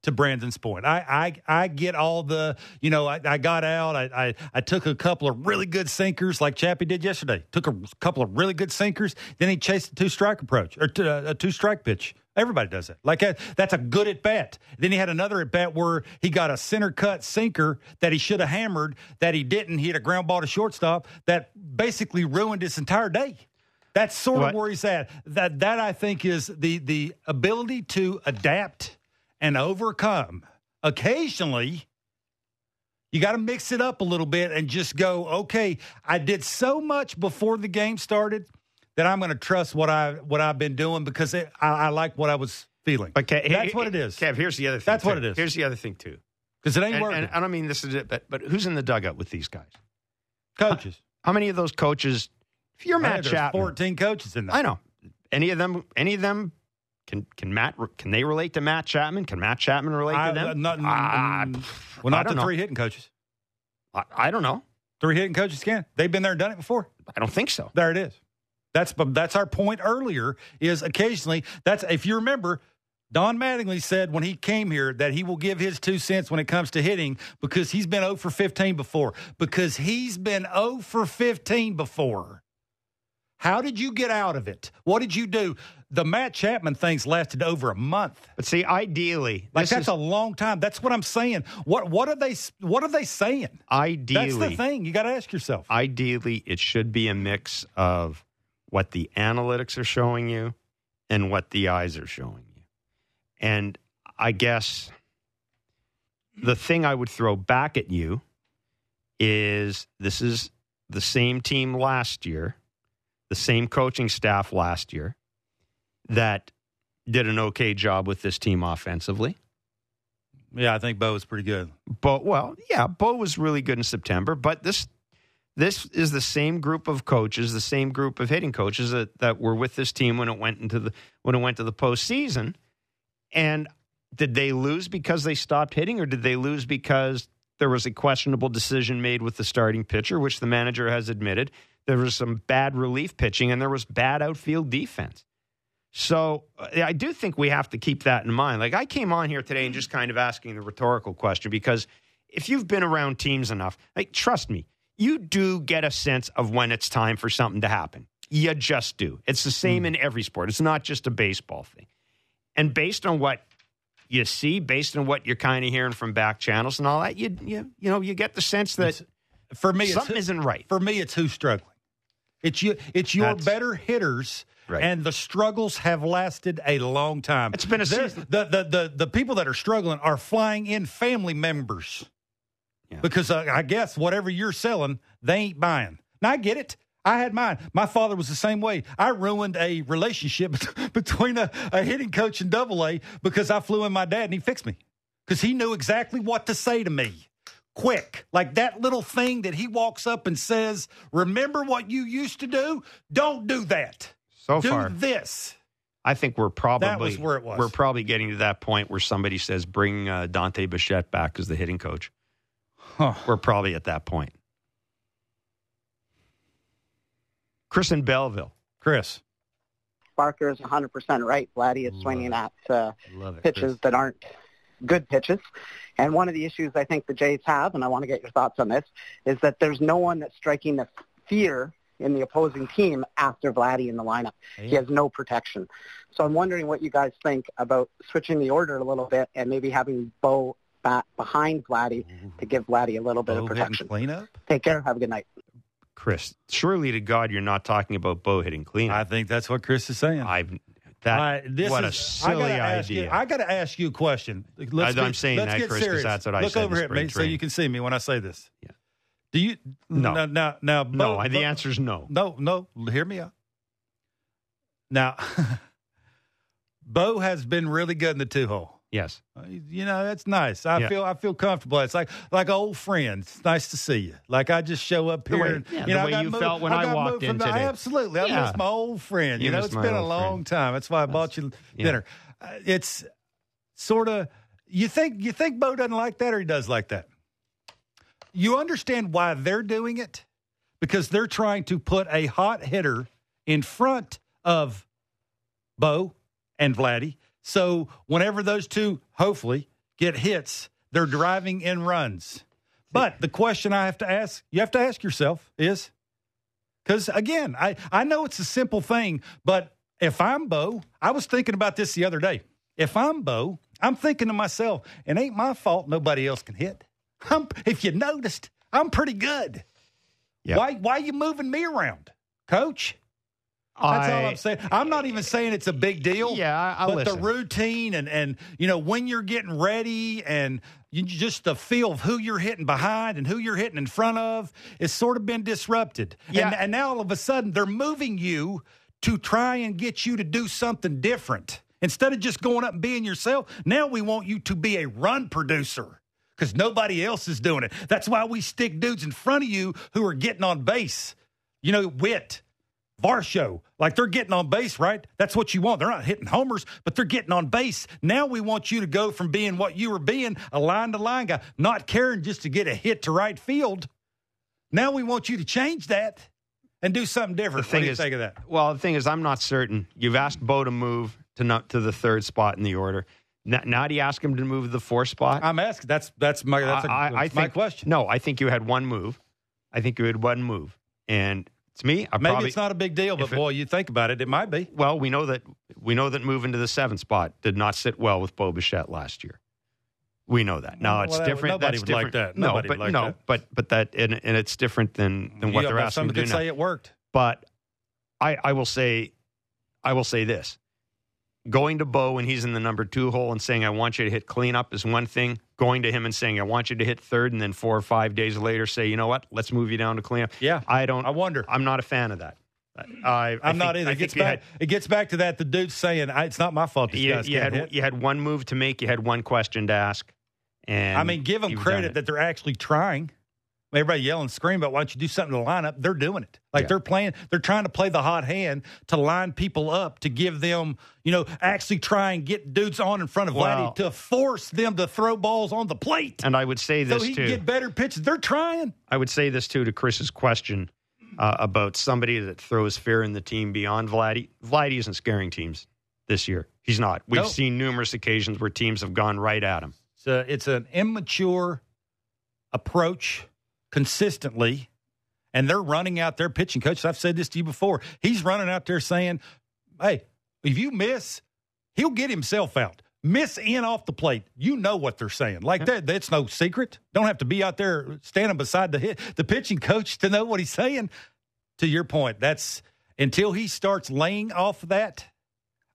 to Brandon's point. I I, I get all the, you know, I, I got out. I, I, I took a couple of really good sinkers like Chappie did yesterday. Took a couple of really good sinkers. Then he chased a two strike approach or t- uh, a two strike pitch. Everybody does it. Like a, uh, that's a good at bat. Then he had another at bat where he got a center cut sinker that he should have hammered that he didn't. He had a ground ball to shortstop that basically ruined his entire day. That's sort what? of where he's at. That that I think is the the ability to adapt and overcome. Occasionally, you got to mix it up a little bit and just go, okay, I did so much before the game started that I'm going to trust what I what I've been doing because it, I, I, like what I was feeling. Okay, that's what it is. Kev, here's the other thing. That's too. what it is. Here's the other thing too. Because it ain't and, working. And I don't mean this is it, but but who's in the dugout with these guys? Coaches. How, how many of those coaches? If you're Matt Chapman, fourteen coaches in there. I know. Any of them? Any of them can can Matt can they relate to Matt Chapman? Can Matt Chapman relate I, to them? Uh, not, uh, well, not the know. three hitting coaches. I, I, don't know. Three hitting coaches can. They've been there and done it before. I don't think so. There it is. That's that's our point earlier. Is occasionally that's if you remember. Don Mattingly said when he came here that he will give his two cents when it comes to hitting because he's been 0 for 15 before. Because he's been 0 for 15 before. How did you get out of it? What did you do? The Matt Chapman things lasted over a month. But see, ideally, like that's is, a long time. That's what I'm saying. What what are they what are they saying? Ideally, that's the thing. You got to ask yourself. Ideally, it should be a mix of what the analytics are showing you and what the eyes are showing you. And I guess the thing I would throw back at you is this is the same team last year the same coaching staff last year that did an okay job with this team offensively. Yeah, I think Bo was pretty good. But well, yeah, Bo was really good in September. But this this is the same group of coaches, the same group of hitting coaches that, that were with this team when it went into the when it went to the postseason. And did they lose because they stopped hitting, or did they lose because there was a questionable decision made with the starting pitcher, which the manager has admitted? There was some bad relief pitching, and there was bad outfield defense. So I do think we have to keep that in mind. Like I came on here today and just kind of asking the rhetorical question because if you've been around teams enough, like trust me, you do get a sense of when it's time for something to happen. You just do. It's the same mm. in every sport. It's not just a baseball thing. And based on what you see, based on what you're kind of hearing from back channels and all that, you you you know you get the sense that it's, for me something isn't right. For me, it's who's struggling. It's you. It's your That's, better hitters. Right. And the struggles have lasted a long time. It's been a season. The, the, the, the people that are struggling are flying in family members yeah. because uh, I guess whatever you're selling, they ain't buying. Now, I get it. I had mine. My father was the same way. I ruined a relationship between a, a hitting coach and double A because I flew in my dad and he fixed me because he knew exactly what to say to me. Quick, like that little thing that he walks up and says, Remember what you used to do? Don't do that. So do far, this. I think we're probably That was where it was. We're probably getting to that point where somebody says, "Bring uh, Dante Bichette back as the hitting coach." Huh. We're probably at that point. Chris in Belleville. Chris. Barker is 100% right. Vladdy is swinging at uh, it. pitches that aren't good pitches. And one of the issues I think the Jays have, and I want to get your thoughts on this, is that there's no one that's striking the fear in the opposing team after Vladdy in the lineup. He has no protection. So I'm wondering what you guys think about switching the order a little bit and maybe having Bo back behind Vladdy to mm. give Vladdy a little bit of Bo hitting protection. cleanup? Take care. Have a good night. Chris, surely to God, you're not talking about Bo hitting clean. I think that's what Chris is saying. I've that. I- this what a silly I gotta ask idea. you, I got to ask you a question. Let's I- I'm get- saying let's that, get Chris, 'cause serious. that's what I Look said over at spring so you can see me when I say this. Yeah. Do you? No. Now, now, now Bo, no, the answer is no. No, no. Hear me out. Now, Bo has been really good in the two hole. Yes. Uh, You know that's nice. I Yeah. feel I feel comfortable. It's like like old friends. It's nice to see you. Like I just show up The here. way- and, yeah, you the know, I way you moved- felt when I got walked in the- today. Absolutely, I Yeah. miss my old friend. You, You know, it's been a long friend. time. That's why I bought you dinner. Uh, it's sort of you think you think Bo doesn't like that or he does like that. You understand why they're doing it because they're trying to put a hot hitter in front of Bo and Vladdy. So whenever those two hopefully get hits, they're driving in runs. But the question I have to ask, you have to ask yourself is because again, I, I know it's a simple thing, but if I'm Bo, I was thinking about this the other day. If I'm Bo, I'm thinking to myself, it ain't my fault nobody else can hit. I'm, if you noticed, I'm pretty good. Yeah. Why why you moving me around, coach? That's all I- I'm saying. I'm not even saying it's a big deal. Yeah, I- I'll but listen. the routine and and you know when you're getting ready and you, just the feel of who you're hitting behind and who you're hitting in front of is sort of been disrupted. Yeah. And, and now all of a sudden they're moving you to try and get you to do something different instead of just going up and being yourself. Now we want you to be a run producer. Because nobody else is doing it. That's why we stick dudes in front of you who are getting on base. You know, Wit, Varsho, like they're getting on base, right? That's what you want. They're not hitting homers, but they're getting on base. Now we want you to go from being what you were being, a line to line guy, not caring just to get a hit to right field. Now we want you to change that and do something The different. thing what do you is, think of that? well, the thing is, I'm not certain. You've asked Bo to move to not to the third spot in the order. Now, now do you ask him to move to the fourth spot? I'm asking. That's that's my that's, a, I- I- that's my think- question. No, I think you had one move. I think you had one move, and to me, I Maybe probably, it's not a big deal, but it- boy, you think about it, it might be. Well, we know that we know that moving to the seventh spot did not sit well with Bo Bichette last year. We know that. Now Well, it's that- different. nobody That's would like different. that. No, Nobody but like no, that. but but that and, and it's different than than what Yeah, they're asking some could now. say it worked. But I, I will say, I will say this: going to Bo when he's in the number two hole and saying, "I want you to hit cleanup" is one thing. Going to him and saying, "I want you to hit third, and then four or five days later say, "You know what? Let's move you down to cleanup." Yeah, I don't. I wonder. I'm not a fan of that. I, I I'm not either. It gets back. it gets back to that. The dude's saying, I, "It's not my fault." You, you had hit. you had one move to make. You had one question to ask. And I mean, give them credit that they're actually trying. Everybody yell and scream about why don't you do something to line up? They're doing it. Like Yeah. they're playing. They're trying to play the hot hand to line people up to give them, you know, actually try and get dudes on in front of Well- Vladdy to force them to throw balls on the plate. And I would say so this he too. can get better pitches. They're trying. I would say this too to Chris's question uh, about somebody that throws fear in the team beyond Vladdy. Vladdy isn't scaring teams this year. He's not. We've No. seen numerous occasions where teams have gone right at him. So it's an immature approach consistently, and they're running out there pitching coaches. I've said this to you before. He's running out there saying, "Hey, if you miss, he'll get himself out." Miss in off the plate. You know what they're saying. Like that, that's no secret. Don't have to be out there standing beside the hit, the pitching coach to know what he's saying. To your point, that's until he starts laying off that.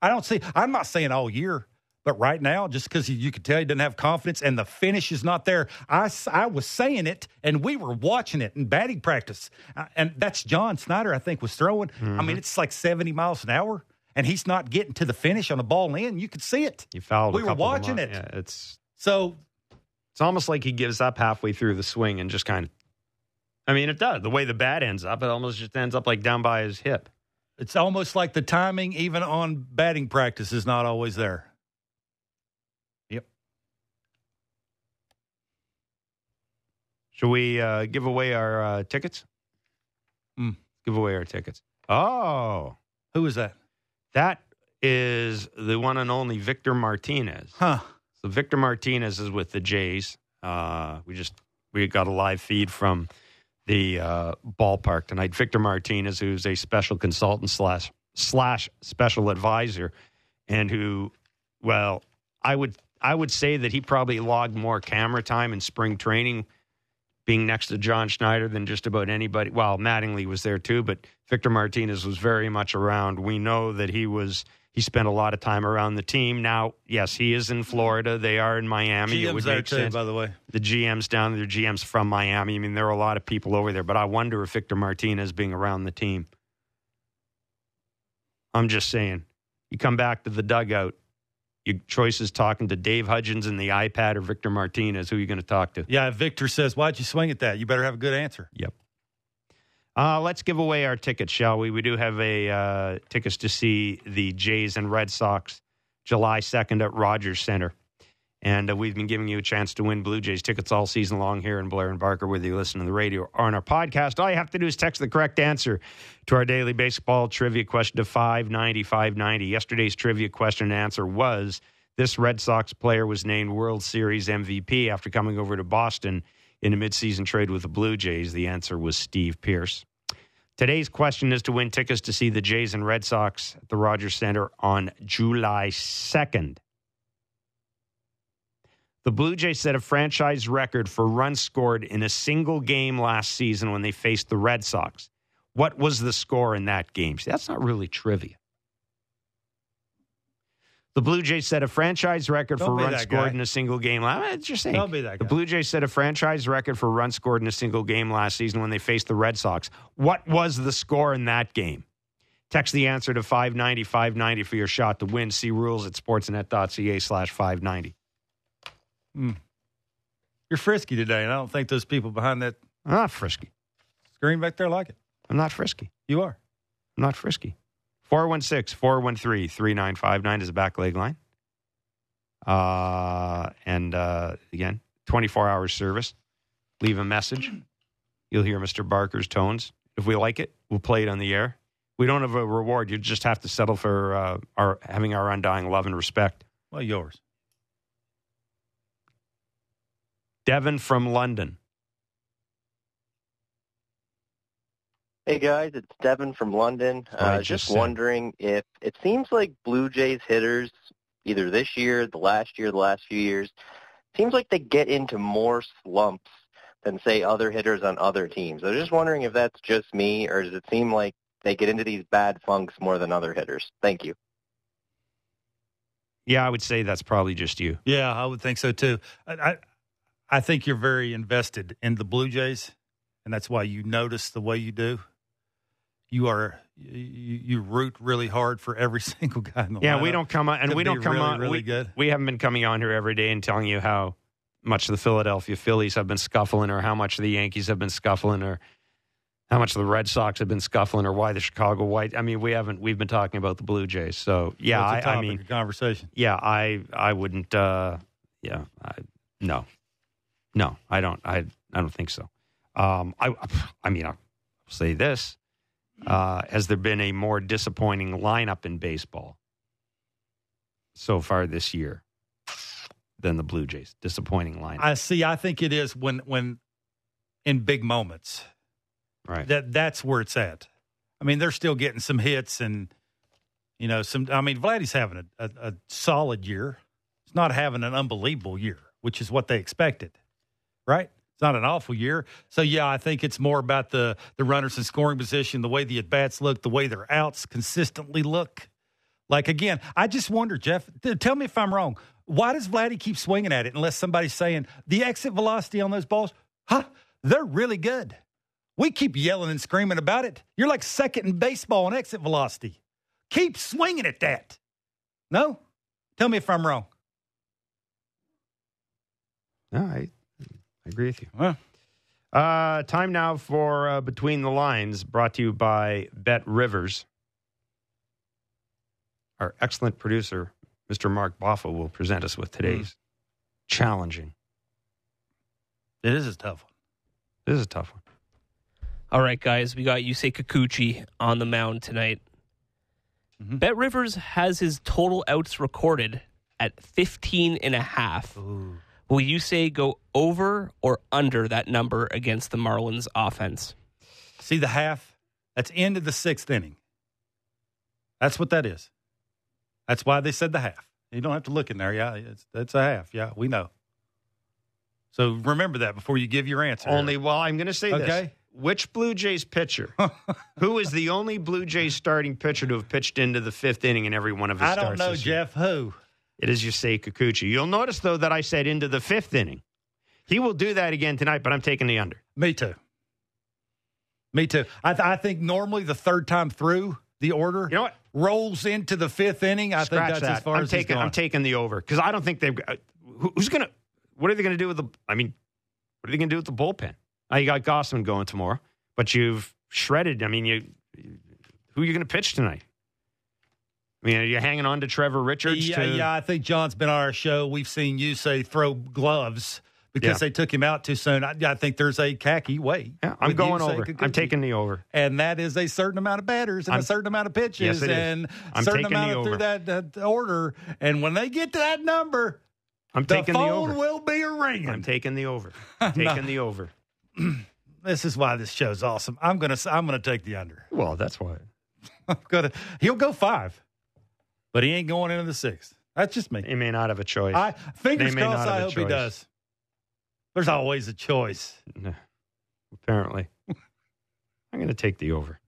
I don't see. I'm not saying all year, But right now, just because you could tell he doesn't have confidence and the finish is not there, I, I was saying it and we were watching it in batting practice. Uh, and that's John Schneider, I think, was throwing. I mean, it's like 70 miles an hour and he's not getting to the finish on the ball in. You could see it. He fouled. We were couple of them watching it. Yeah, it's So it's almost like he gives up halfway through the swing and just kind of. I mean, it does. The way the bat ends up, it almost just ends up like down by his hip. it's almost like the timing, even on batting practice, is not always there. Should we uh, give away our uh, tickets? Mm. Give away our tickets. Oh, Who is that? that is the one and only Victor Martinez. Huh. So Victor Martinez is with the Jays. Uh, we just we got a live feed from the uh, ballpark tonight. Victor Martinez, who's a special consultant slash slash special advisor, and who, well, I would I would say that he probably logged more camera time in spring training, being next to John Schneider than just about anybody. Well, Mattingly was there too, but Victor Martinez was very much around. We know that he was. He spent a lot of time around the team. Now, yes, he is in Florida. They are in Miami. it GM's would there make too, sense by the way. the GM's down there, GM's from Miami. I mean, there are a lot of people over there, but I wonder if Victor Martinez being around the team. I'm just saying, you come back to the dugout, your choice is talking to Dave Hudgens in the iPad or Victor Martinez. Who are you going to talk to? Yeah, Victor says, Why'd you swing at that? You better have a good answer. Yep. Uh, let's give away our tickets, shall we? We do have a uh, tickets to see the Jays and Red Sox July 2nd at Rogers Center. And uh, we've been giving you a chance to win Blue Jays tickets all season long here in Blair and Barker, whether you listen to the radio or on our podcast. All you have to do is text the correct answer to our daily baseball trivia question to 590 590. Yesterday's trivia question and answer was this Red Sox player was named World Series MVP after coming over to Boston in a midseason trade with the Blue Jays. The answer was Steve Pearce. Today's question is to win tickets to see the Jays and Red Sox at the Rogers Center on July 2nd. The Blue Jays set a franchise record for runs scored in a single game last season when they faced the Red Sox. What was the score in that game? See, that's not really trivia. The Blue Jays set a franchise record Don't for runs scored guy. in a single game. I'm just saying. Don't be that The. Blue Jays set a franchise record for runs scored in a single game last season when they faced the Red Sox. What was the score in that game? Text the answer to 590 590 for your shot to win. See rules at sportsnet.ca slash 590. You're frisky today, and I don't think those people behind that I'm not frisky. screen back there like it. I'm not frisky. You are. I'm not frisky. 416 413 3959 is a back leg line. Uh, and uh, again, 24 hours service. Leave a message. You'll hear Mr. Barker's tones. If we like it, we'll play it on the air. We don't have a reward. You just have to settle for uh, our having our undying love and respect. Well, yours. Devin from London. Hey guys, it's Devin from London. I Uh, just just wondering if it seems like Blue Jays hitters, either this year, the last year, the last few years, seems like they get into more slumps than say other hitters on other teams. I was just wondering if that's just me, or does it seem like they get into these bad funks more than other hitters? Thank you. Yeah, I would say that's probably just you. Yeah, I would think so too. I, I, I think you're very invested in the Blue Jays, and that's why you notice the way you do. You are you, you root really hard for every single guy in the Yeah, we don't come on, and we don't come really, on. really we, good. we haven't been coming on here every day and telling you how much the Philadelphia Phillies have been scuffling, or how much the Yankees have been scuffling, or how much the Red Sox have been scuffling, or why the Chicago White. I mean, we haven't. We've been talking about the Blue Jays. So yeah, a I, I mean, conversation. yeah, I I wouldn't. uh Yeah, I, no, no, I don't. I I don't think so. Um, I I mean, I'll say this: uh, has there been a more disappointing lineup in baseball so far this year than the Blue Jays? Disappointing lineup, I see. I think it is when when in big moments right? that that's where it's at. I mean, they're still getting some hits and you know some. I mean, Vladdy's having a, a, a solid year. He's not having an unbelievable year, which is what they expected, right? It's not an awful year. So yeah, I think it's more about the the runners in scoring position, the way the at bats look, the way their outs consistently look. Like again, I just wonder, Jeff. Tell me if I'm wrong. Why does Vladdy keep swinging at it unless somebody's saying the exit velocity on those balls? Huh? They're really good. We keep yelling and screaming about it. You're like second in baseball in exit velocity. Keep swinging at that. No? Tell me if I'm wrong. I, I agree with you. Well, Uh, time now for uh, Between the Lines, brought to you by Bet Rivers. Our excellent producer, Mr. Mark Boffa, will present us with today's challenging. it is a tough one. This is a tough one. All right, guys, we got Yusei Kikuchi on the mound tonight. Mhm. Bet Rivers has his total outs recorded at 15 and a half. Will you say go over or under that number against the Marlins offense? See the half? That's end of the sixth inning. That's what that is. That's why they said the half. You don't have to look in there. Yeah, it's, that's a half. Yeah, we know. So remember that before you give your answer. Only, well, I'm going to say this. Okay. Which Blue Jays pitcher, who is the only Blue Jays starting pitcher to have pitched into the fifth inning in every one of his I starts? don't know, this year? Jeff. Who? It is Yusei Kikuchi. You'll notice, though, that I said into the fifth inning. He will do that again tonight, but I'm taking the under. Me too. Me too. I, th- I think normally the third time through the order You know what? rolls into the fifth inning. I Scratch think that's that. as far I'm as he's taking. I'm taking the over because I don't think they've. got- uh, Who, who's gonna? What are they gonna do with the? I mean, what are they gonna do with the bullpen? Now you got Gausman going tomorrow, but you've shredded. I mean, you. Who are you gonna pitch tonight? I mean, are you hanging on to Trevor Richards? Yeah, to, yeah, I think John's been on our show. We've seen Yusei throw gloves because Yeah. they took him out too soon. I, I think there's a khaki way. Yeah, I'm going over. I'm taking the over. and that is a certain amount of batters and I'm- a certain amount of pitches Yes, and a certain taking amount of through that, that order. And when they get to that number, I'm the taking the phone over. will be ringing. I'm taking the over. I'm taking the over. this is why this show's awesome. I'm gonna I'm gonna take the under. Well, that's why. I'm gonna he'll go five, but he ain't going into the sixth. That's just me. He may not have a choice. I fingers They crossed. I I hope he does. There's always a choice. No, apparently, I'm going to take the over.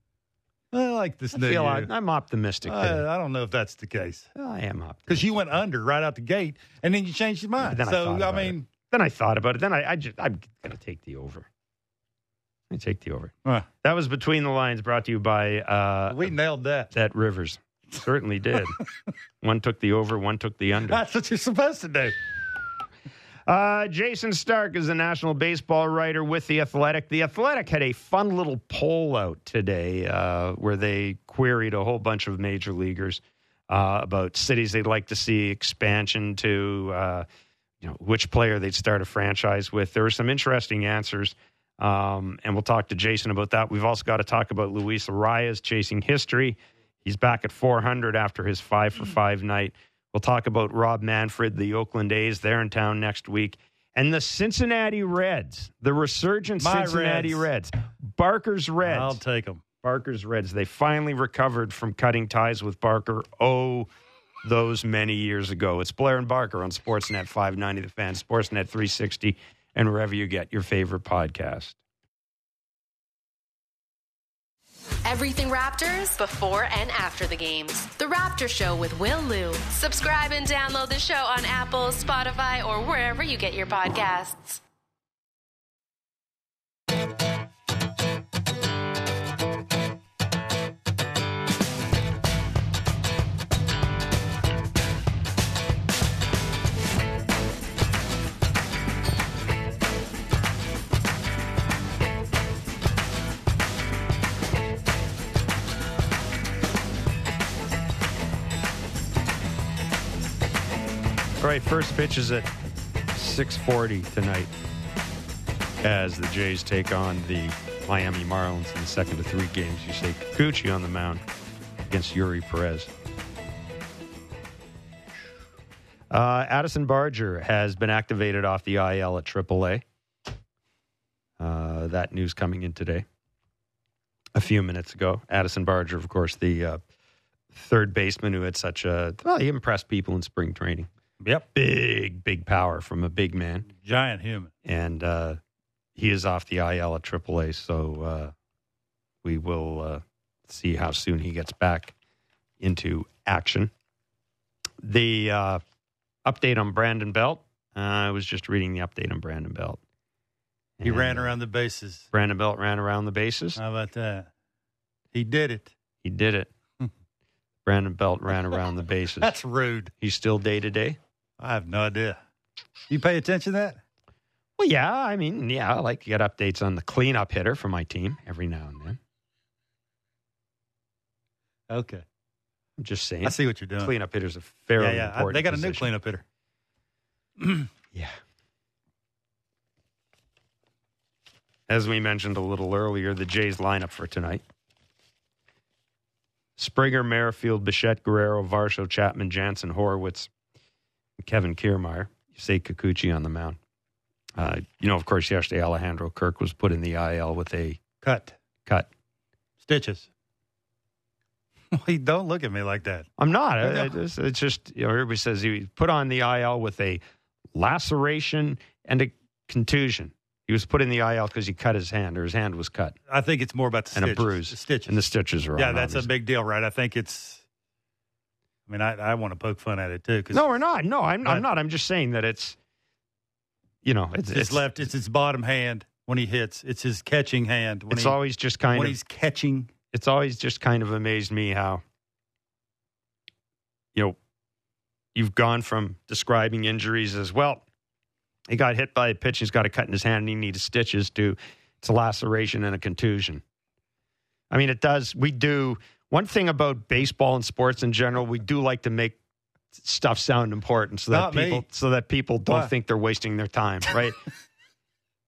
I like this I new. feel. I, I'm optimistic. I, I don't know if that's the case I am optimistic. because you went under right out the gate, and then you changed your mind. I so thought I, about it. mean, Then I thought about it. Then I, I just, I'm going to take the over. I take the over. uh, That was between the lines, brought to you by uh, we nailed that. that Rivers. Certainly did. one took the over, one took the under. That's what you're supposed to do. Uh, Jayson Stark is a national baseball writer with The Athletic. The Athletic had a fun little poll out today uh, where they queried a whole bunch of major leaguers uh, about cities they'd like to see expansion to, uh, you know, which player they'd start a franchise with. There were some interesting answers, um, and we'll talk to Jason about that. We've also got to talk about Luis Arraez chasing history. He's back at 400 after his five for hmm. five night. We'll talk about Rob Manfred, the Oakland A's. They're in town next week. And the Cincinnati Reds, the resurgent My Cincinnati Reds. Barker's Reds. I'll take them. Barker's Reds. They finally recovered from cutting ties with Barker. Oh, those many years ago. It's Blair and Barker on Sportsnet 590, The Fan, Sportsnet 360, and wherever you get your favorite podcast. Everything Raptors before and after the games. The Raptor Show with Will Lou. Subscribe and download the show on Apple, Spotify, or wherever you get your podcasts. All right, first pitch is at 640 tonight as the Jays take on the Miami Marlins in the second of three games. Yusei Kikuchi on the mound against Eury Perez. Uh, Addison Barger has been activated off the IL at AAA. Uh, that news coming in today, a few minutes ago. Addison Barger, of course, the uh, third baseman who had such a well, he impressed people in spring training. Yep. Big, big power from a big man, Giant human. and uh, he is off the IL at AAA. So uh, we will uh, see how soon he gets back into action. The uh, update on Brandon Belt. Uh, I was just reading the update on Brandon Belt. He And, ran around the bases. Brandon Belt ran around the bases. How about that? He did it. He did it. Brandon Belt ran around the bases. That's rude. He's still day to day. I have no idea. You pay attention to that? Well, yeah. I mean, yeah. I like to get updates on the cleanup hitter for my team every now and then. Okay. I'm just saying. I see what you're doing. Cleanup hitters are fairly yeah, yeah. I- important. they got a new cleanup hitter. Yeah. As we mentioned a little earlier, the Jays lineup for tonight. Springer, Merrifield, Bichette, Guerrero, Varsho, Chapman, Jansen, Horwitz, and Kevin Kiermaier. Yusei Kikuchi on the mound. Uh, you know, of course, yesterday Alejandro Kirk was put in the IL with a Cut. cut. Stitches. Wait, don't look at me like that. I'm not. I. I- It's, it's just, you know, everybody says he put on the IL with a laceration and a contusion. He was put in the IL because he cut his hand or his hand was cut I think it's more about the and stitches. a bruise. The stitches. And the stitches are yeah, on, that's a big deal, right? I think it's. I mean, I, I want to poke fun at it too because No, we're not. No, I'm, I'm But- not. I'm just saying that it's, you know, it's, it's his left. It's his bottom hand when he hits. It's his catching hand when It's he always just kind of when of. he's catching. It's always just kind of amazed me how, you know, you've gone from describing injuries as well. He got hit by a pitch. He's got a cut in his hand and he needs stitches to it's a laceration and a contusion. I mean, it does. We do one thing about baseball and sports in general. We do like to make stuff sound important so that Not me. people so that people don't Why? think they're wasting their time, right?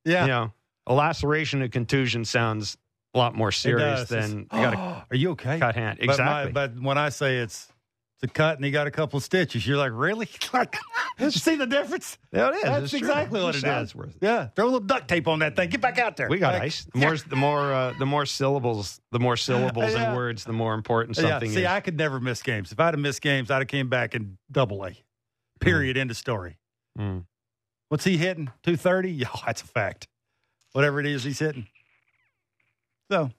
Yeah. You know, a laceration and contusion sounds a lot more serious than you got a Are you okay? cut hand. But my- Exactly. But, when I say it's it's a cut and he got a couple of stitches, you're like, really? Like, you see the difference? Yeah, it is. That's It's true. exactly what it Sounds is. worth it. Yeah, throw a little duct tape on that thing. Get back out there. We got Like, ice. The more, the more, uh, the more syllables, the more syllables Yeah. and words, the more important Yeah, something see, is. I could never miss games. If I'd have missed games, I'd have came back in double A. Period. End of story. Mm. What's he hitting? Two thirty? Yeah, that's a fact. Whatever it is he's hitting. So,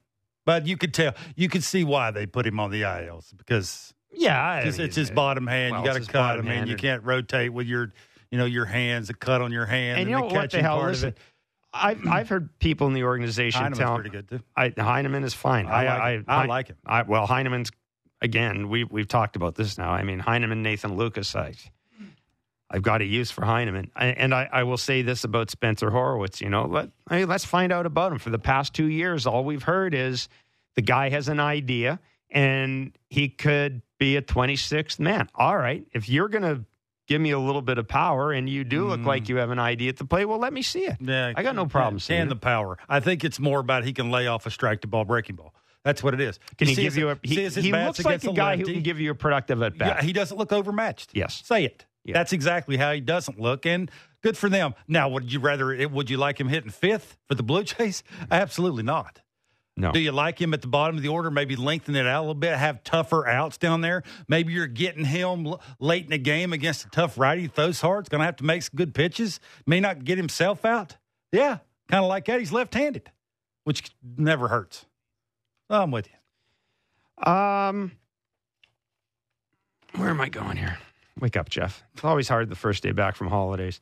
but you could tell, you could see why they put him on the ILs because Yeah, I it's, it's his bottom hand. well, you got to cut. I bottom mean, you can't rotate with your, you know, your hands. A cut on your hand, And and, you know the what the hell? Listen, of it. I've I've heard people in the organization Heineman's tell pretty good too. I, Heineman is fine. I, I, like, him. I, like him. I, well, Heineman's again. We we've talked about this now. I mean, Heineman, Nathan Lukes. I, I've got a use for Heineman, I, and I, I will say this about Spencer Horwitz. You know, let I mean, let's find out about him. For the past two years, all we've heard is the guy has an idea, and he could be a 26th man. All right, if you're going to give me a little bit of power, and you do look Mm. like you have an idea at the plate, well, let me see it. Yeah, I got no problem seeing And the power. I think it's more about he can lay off a strike to ball, breaking ball. That's what it is. Can he give his- you a? He, he looks like a the guy who lefty? can give you a productive at bat. Yeah, he doesn't look overmatched. Yes. Say it. Yeah. That's exactly how he doesn't look, and good for them. Now, would you rather? Would you like him hitting fifth for the Blue Jays? Absolutely not. No. Do you like him at the bottom of the order? Maybe lengthen it out a little bit, have tougher outs down there. Maybe you're getting him l- late in the game against a tough righty. He throws hard. It's going to have to make some good pitches. May not get himself out. Yeah, kind of like that. He's left-handed, which never hurts. I'm with you. Um, where am I going here? Wake up, Jeff. It's always hard the first day back from holidays.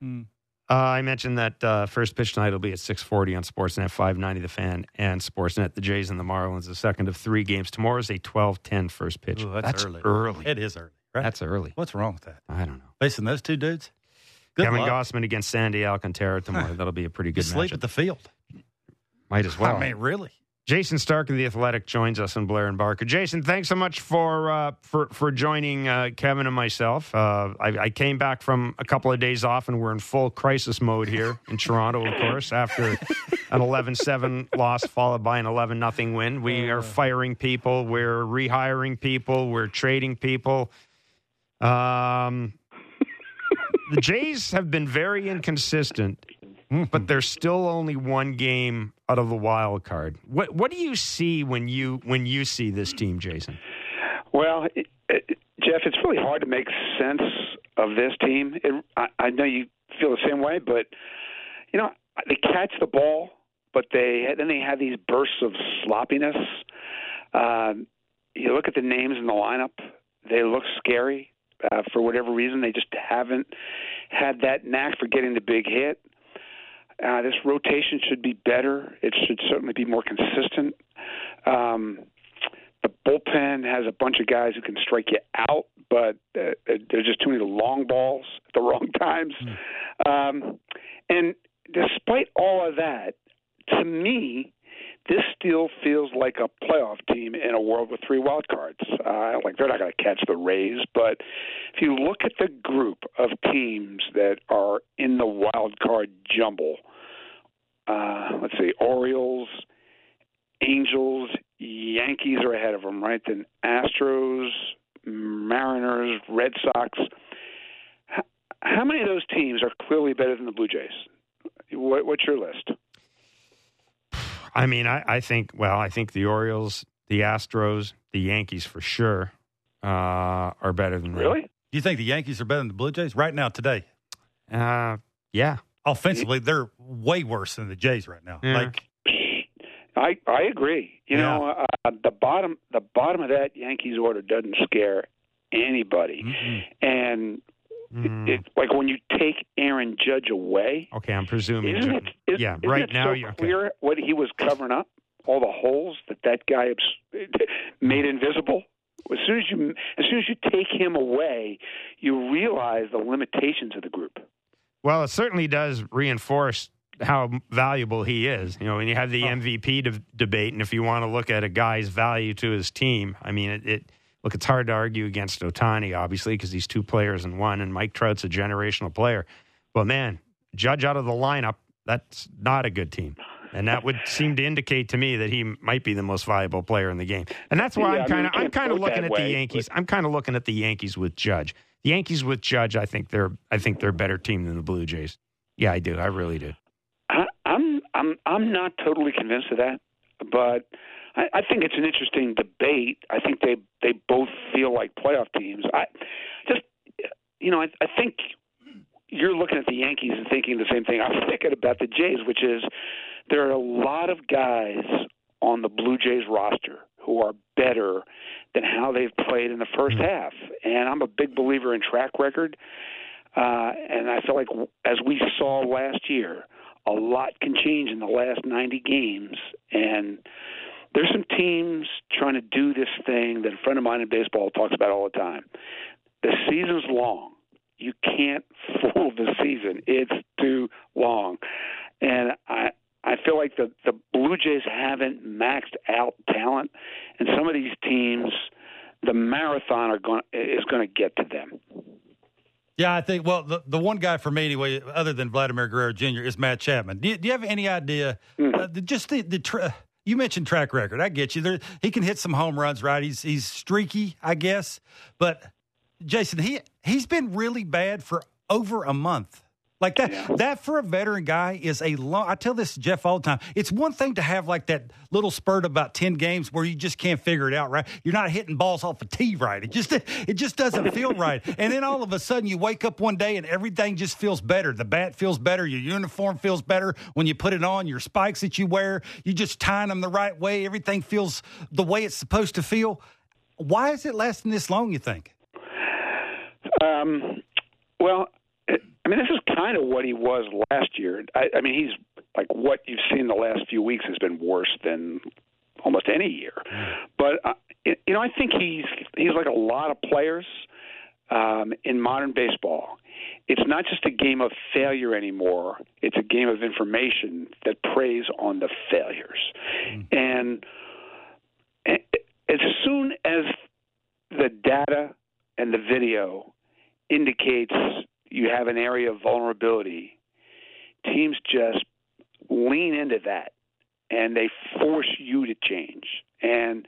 Hmm. Uh, I mentioned that uh, first pitch tonight will be at 6:40 on Sportsnet 590 The Fan and Sportsnet. The Jays and the Marlins. The second of three games. tomorrow is a 12:10 first pitch. Ooh, that's early. early. It is early, right? That's early. What's wrong with that? I don't know. Facing those two dudes. Good Kevin luck. Gausman against Sandy Alcantara tomorrow. That'll be a pretty good sleep matchup. at the field. Might as well. I mean, really. Jayson Stark of the Athletic joins us in Blair and Barker. Jason, thanks so much for uh, for for joining uh, Kevin and myself. Uh, I, I came back from a couple of days off, and we're in full crisis mode here in Toronto. Of course, after an 11-7 loss followed by an 11 nothing win, we are firing people, we're rehiring people, we're trading people. Um, the Jays have been very inconsistent but there's still only one game out of the wild card. What what do you see when you when you see this team, Jayson? Well, it, it, Jeff, it's really hard to make sense of this team. It, I, I know you feel the same way, but you know they catch the ball, but they then they have these bursts of sloppiness. Um, you look at the names in the lineup; they look scary. Uh, for whatever reason, they just haven't had that knack for getting the big hit. Uh, this rotation should be better. It should certainly be more consistent. Um, the bullpen has a bunch of guys who can strike you out, but uh, there's just too many long balls at the wrong times. Mm. Um, and despite all of that, to me, this still feels like a playoff team in a world with three wild cards. Uh, like they're not going to catch the Rays, but if you look at the group of teams that are in the wild card jumble, uh, let's see, Orioles, Angels, Yankees are ahead of them, right? Then Astros, Mariners, Red Sox. How many of those teams are clearly better than the Blue Jays? What, what's your list? I mean, I, I, think, well, I think the Orioles, the Astros, the Yankees for sure uh, are better than Really? Do you think the Yankees are better than the Blue Jays right now today? Uh, yeah. Offensively, they're way worse than the Jays right now. Yeah. Like, I I agree. You Yeah. know, uh, the bottom the bottom of that Yankees order doesn't scare anybody, mm-mm. and Mm. it, like when you take Aaron Judge away, Okay, I'm presuming. isn't it? Is, yeah, isn't right it now so you're okay. clear what he was covering up, all the holes that that guy made invisible. As soon as you as soon as you take him away, you realize the limitations of the group. Well, it certainly does reinforce how valuable he is. You know, when you have the Oh. MVP de- debate, and if you want to look at a guy's value to his team, I mean, it, it look, it's hard to argue against Ohtani, obviously, because he's two players in one, and Mike Trout's a generational player. But man, Judge out of the lineup, that's not a good team. And that would seem to indicate to me that he might be the most valuable player in the game. And that's why Yeah, I I'm kind of you I'm kind of looking at the way, Yankees. I'm kind of looking at the Yankees with Judge. The Yankees with Judge, I think they're I think they're a better team than the Blue Jays. Yeah, I do. I really do. I, I'm I'm I'm not totally convinced of that, but I, I think it's an interesting debate. I think they they both feel like playoff teams. I just you know I, I think you're looking at the Yankees and thinking the same thing I'm thinking about the Jays, which is there are a lot of guys on the Blue Jays roster who are better than how they've played in the first half, and I'm a big believer in track record. Uh, and I feel like as we saw last year, a lot can change in the last 90 games. And there's some teams trying to do this thing that a friend of mine in baseball talks about all the time. The season's long. You can't fool the season. It's too long. And I I feel like the the Blue Jays haven't maxed out talent, and some of these teams, the marathon are going is going to get to them. Yeah, I think. Well, the, the one guy for me anyway, other than Vladimir Guerrero Jr., is Matt Chapman. Do you, do you have any idea? Uh, just the the tra- you mentioned track record. I get you. There, he can hit some home runs, right? He's he's streaky, I guess. But Jayson, he he's been really bad for over a month. Like that, that for a veteran guy is a long. I tell this to Jeff all the time. It's one thing to have like that little spurt about ten games where you just can't figure it out. Right, you're not hitting balls off a tee right. It just it just doesn't feel right. And then all of a sudden you wake up one day and everything just feels better. The bat feels better. Your uniform feels better when you put it on. Your spikes that you wear, you just tying them the right way. Everything feels the way it's supposed to feel. Why is it lasting this long? You think? Um, well, I mean, this is kind of what he was last year. I, I mean, he's like what you've seen the last few weeks has been worse than almost any year. But uh, you know, I think he's he's like a lot of players um, in modern baseball. It's not just a game of failure anymore. It's a game of information that preys on the failures. And as soon as the data and the video indicates you have an area of vulnerability, teams just lean into that and they force you to change. And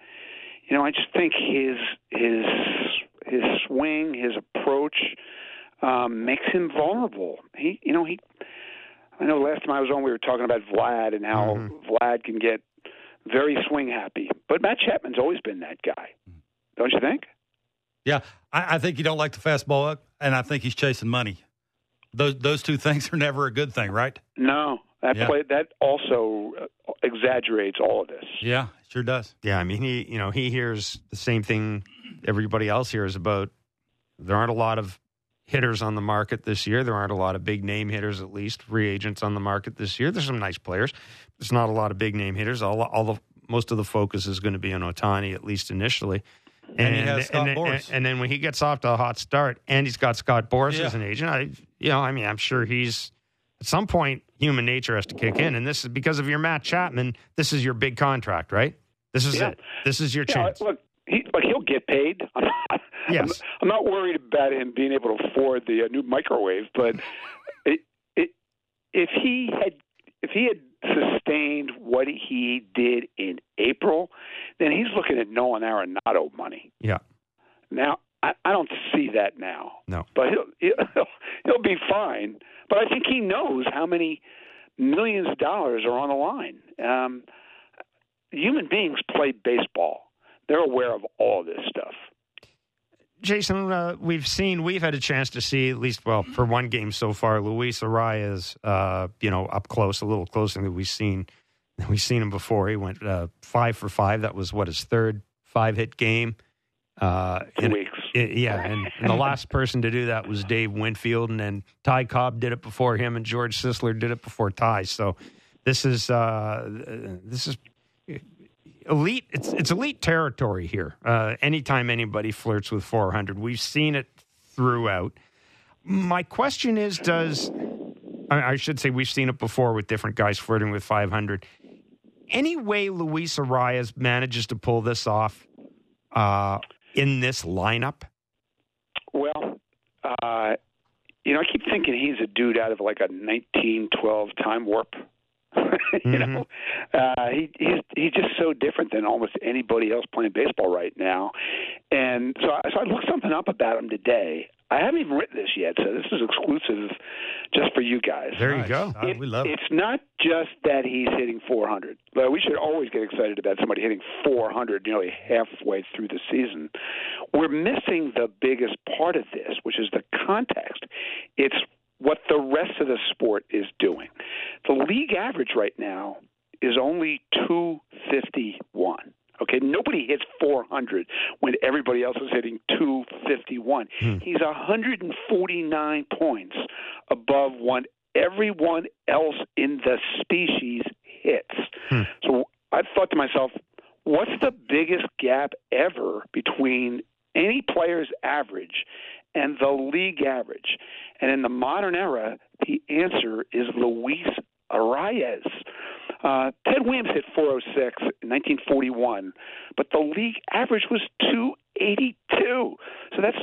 you know, I just think his his his swing, his approach um, makes him vulnerable. He, you know, he. I know last time I was on, we were talking about Vlad and how Mm-hmm. Vlad can get very swing happy, but Matt Chapman's always been that guy, don't you think? Yeah, I, I think you don't like the fastball, and I think he's chasing money. Those those two things are never a good thing, right? No, That Yeah. play that also uh, exaggerates all of this. Yeah, sure does. Yeah, I mean, he you know he hears the same thing everybody else hears about. There aren't a lot of hitters on the market this year. There aren't a lot of big name hitters, at least free agents on the market this year. There's some nice players. There's not a lot of big name hitters. All all the most of the focus is going to be on Ohtani at least initially. And he has Scott and, and, and then when he gets off to a hot start, and he's got Scott Boras Yeah. as an agent, I you know, I mean, I'm sure he's at some point human nature has to kick in, and this is because of your Matt Chapman. This is your big contract, right? This is Yeah. it. This is your Yeah, chance. look, he, look, he'll get paid. I'm not, Yes. I'm, I'm not worried about him being able to afford the uh, new microwave, but it, it, if he had if he had sustained what he did in April, then he's looking at Nolan Arenado money. Yeah. Now, I, I don't see that now. No. But he'll, he'll he'll be fine. But I think he knows how many millions of dollars are on the line. Um, human beings play baseball. They're aware of all this stuff. Jayson, uh, we've seen, we've had a chance to see at least, well, for one game so far, Luis Arraez, uh, you know, up close, a little closer than we've seen. We've seen him before. He went uh, five for five. That was what his third five hit game. Uh, Two and- weeks. it- yeah, and, and the last person to do that was Dave Winfield, and then Ty Cobb did it before him, and George Sisler did it before Ty. So this is uh, this is elite. It's it's elite territory here. Uh, anytime anybody flirts with 400, we've seen it throughout. My question is, does I I should say we've seen it before with different guys flirting with 500. Any way Luis Arraez manages to pull this off uh, in this lineup? Well, uh, you know, I keep thinking he's a dude out of like a 1912 time warp. you know, uh, he he's he's just so different than almost anybody else playing baseball right now. And so, I, so I looked something up about him today. I haven't even written this yet, so this is exclusive just for you guys. There you Nice. go. Uh, we love it. It's not just that he's hitting 400. But we should always get excited about somebody hitting 400 nearly halfway through the season. We're missing the biggest part of this, which is the context. It's what the rest of the sport is doing. The league average right now is only 251. Okay, nobody hits 400 when everybody else is hitting 251. Hmm. He's 149 points above what everyone else in the species hits. Hmm. So I thought to myself, what's the biggest gap ever between any player's average and the league average? And in the modern era, the answer is Luis Arraez. Uh, Ted Williams hit 406 in 1941, but the league average was 282. So that's,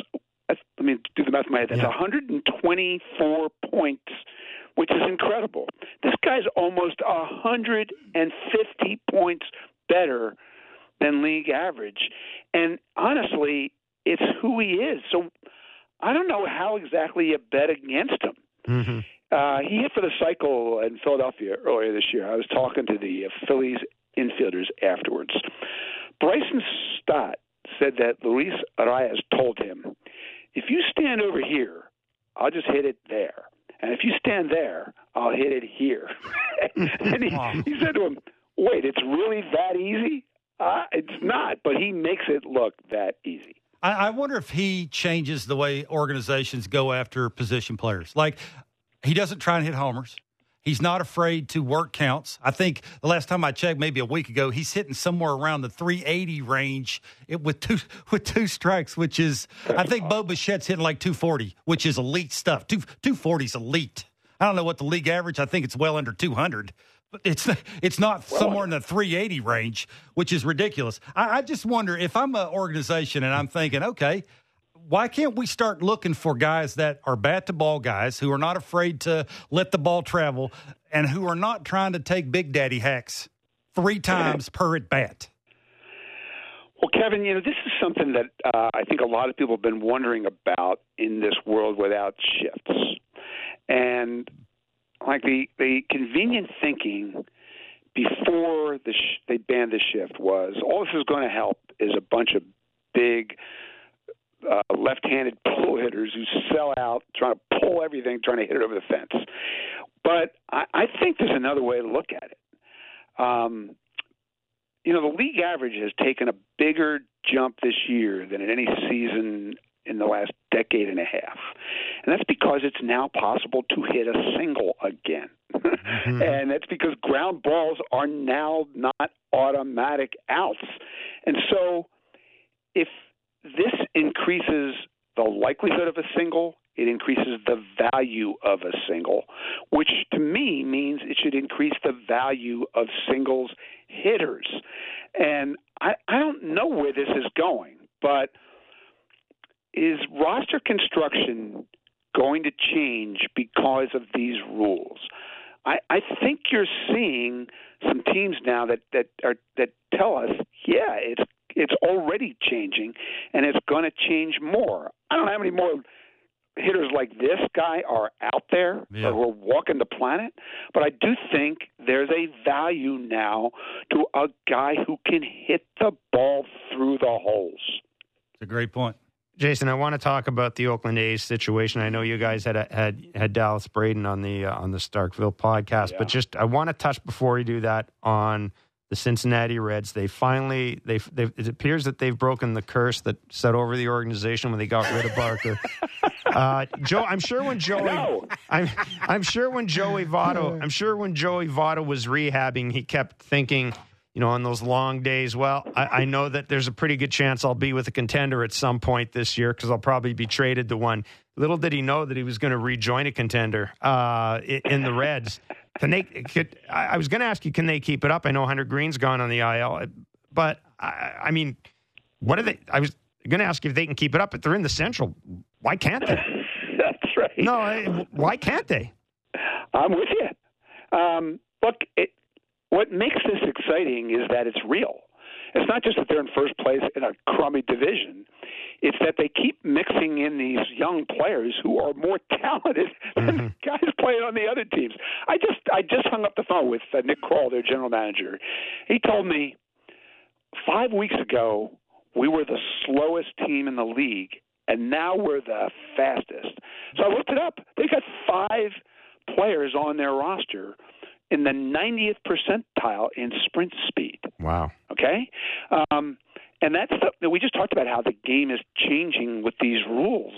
that's let me do the math in my head. That's Yeah. 124 points, which is incredible. This guy's almost 150 points better than league average, and honestly, it's who he is. So I don't know how exactly you bet against him. hmm Uh, he hit for the cycle in Philadelphia earlier this year. I was talking to the uh, Phillies infielders afterwards. Bryson Stott said that Luis Arraez told him, if you stand over here, I'll just hit it there. And if you stand there, I'll hit it here. and he, he said to him, wait, it's really that easy? Uh, it's not, but he makes it look that easy. I, I wonder if he changes the way organizations go after position players. Like he doesn't try and hit homers. He's not afraid to work counts. I think the last time I checked, maybe a week ago, he's hitting somewhere around the 380 range it, with two with two strikes, which is I think Bo Bichette's hitting like 240, which is elite stuff. Two 240 is elite. I don't know what the league average. I think it's well under 200. But it's it's not somewhere in the 380 range, which is ridiculous. I, I just wonder if I'm an organization and I'm thinking, okay, why can't we start looking for guys that are bat to ball guys who are not afraid to let the ball travel and who are not trying to take big daddy hacks three times per at bat? Well, Kevin, you know, this is something that uh, I think a lot of people have been wondering about in this world without shifts. And like the, the convenient thinking before the sh- they banned the shift was all this is going to help is a bunch of big uh, left-handed pull hitters who sell out, trying to pull everything, trying to hit it over the fence. But I, I think there's another way to look at it. Um, you know, the league average has taken a bigger jump this year than in any season in the last decade and a half. And that's because it's now possible to hit a single again. Mm-hmm. and that's because ground balls are now not automatic outs. And so if this increases the likelihood of a single, it increases the value of a single, which to me means it should increase the value of singles hitters. And I, I don't know where this is going, but is roster construction going to change because of these rules? I, I think you're seeing some teams now that that are that tell us, yeah, it's it's already changing, and it's going to change more. I don't know how many more hitters like this guy are out there yeah. or are walking the planet, but I do think there's a value now to a guy who can hit the ball through the holes. It's a great point. Jayson, I want to talk about the Oakland A's situation. I know you guys had had had Dallas Braden on the uh, on the Starkville podcast, yeah. but just I want to touch before we do that on the Cincinnati Reds. They finally they they it appears that they've broken the curse that set over the organization when they got rid of Barker. uh, Joe, I'm sure when Joey, I'm I'm sure when Joey Votto, I'm sure when Joey Votto was rehabbing, he kept thinking you know, on those long days. Well, I, I, know that there's a pretty good chance I'll be with a contender at some point this year because I'll probably be traded to one. Little did he know that he was going to rejoin a contender uh, in the Reds. Can they? Could, I was going to ask you, can they keep it up? I know Hunter Greene's gone on the IL, but I, I mean, what are they? I was going to ask you if they can keep it up, but they're in the Central. Why can't they? That's right. No, I, why can't they? I'm with you. Um, look, it, what makes this exciting is that it's real. It's not just that they're in first place in a crummy division. It's that they keep mixing in these young players who are more talented than mm-hmm. guys playing on the other teams. I just I just hung up the phone with uh, Nick Krall, their general manager. He told me five weeks ago we were the slowest team in the league, and now we're the fastest. So I looked it up. They got five players on their roster in the 90th percentile in sprint speed. Wow. Okay? Um, and that's the, we just talked about how the game is changing with these rules.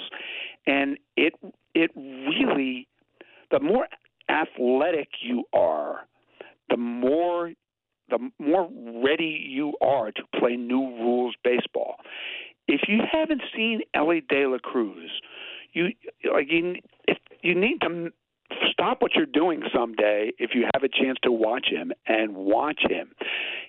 And it it really the more athletic you are, the more the more ready you are to play new rules baseball. If you haven't seen Elly De La Cruz, you like you, if you need to stop what you're doing someday if you have a chance to watch him and watch him.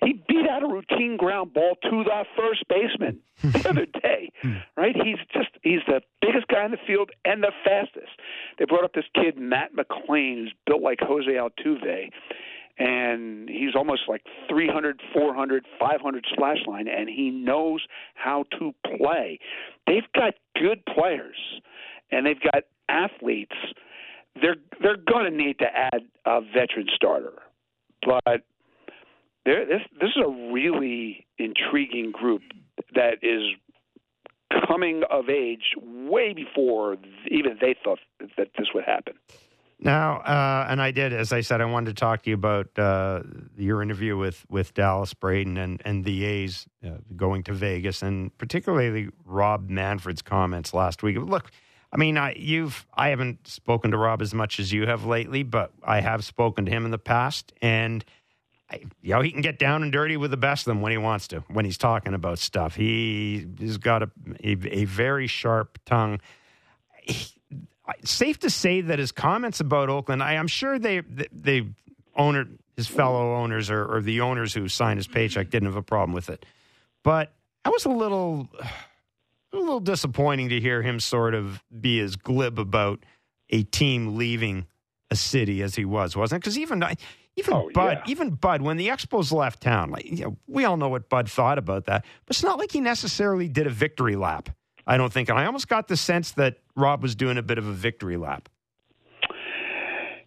He beat out a routine ground ball to the first baseman the other day, right? He's just he's the biggest guy in the field and the fastest. They brought up this kid Matt McLain who's built like Jose Altuve and he's almost like 300, 400, 500 slash line and he knows how to play. They've got good players and they've got athletes they're they're going to need to add a veteran starter, but this this is a really intriguing group that is coming of age way before even they thought that this would happen. Now, uh, and I did, as I said, I wanted to talk to you about uh, your interview with, with Dallas Braden and, and the A's uh, going to Vegas, and particularly Rob Manfred's comments last week. Look, I mean, I, you've I haven't spoken to Rob as much as you have lately, but I have spoken to him in the past, and I, you know he can get down and dirty with the best of them when he wants to. When he's talking about stuff, he has got a a, a very sharp tongue. He, safe to say that his comments about Oakland, I, am sure they they owner his fellow owners or, or the owners who signed his paycheck didn't have a problem with it, but I was a little a little disappointing to hear him sort of be as glib about a team leaving a city as he was, wasn't it? Because even uh, even oh, Bud, yeah. even Bud, when the Expos left town, like you know, we all know what Bud thought about that, but it's not like he necessarily did a victory lap. I don't think, and I almost got the sense that Rob was doing a bit of a victory lap.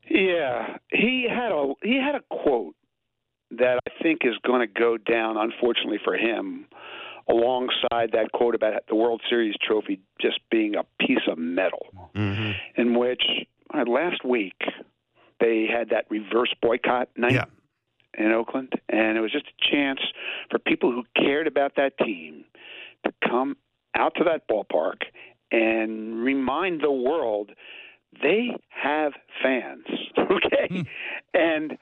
Yeah, he had a he had a quote that I think is going to go down, unfortunately for him, alongside that quote about the World Series trophy just being a piece of metal, mm-hmm. in which uh, last week they had that reverse boycott night Yeah. in Oakland, and it was just a chance for people who cared about that team to come out to that ballpark and remind the world they have fans. Okay, and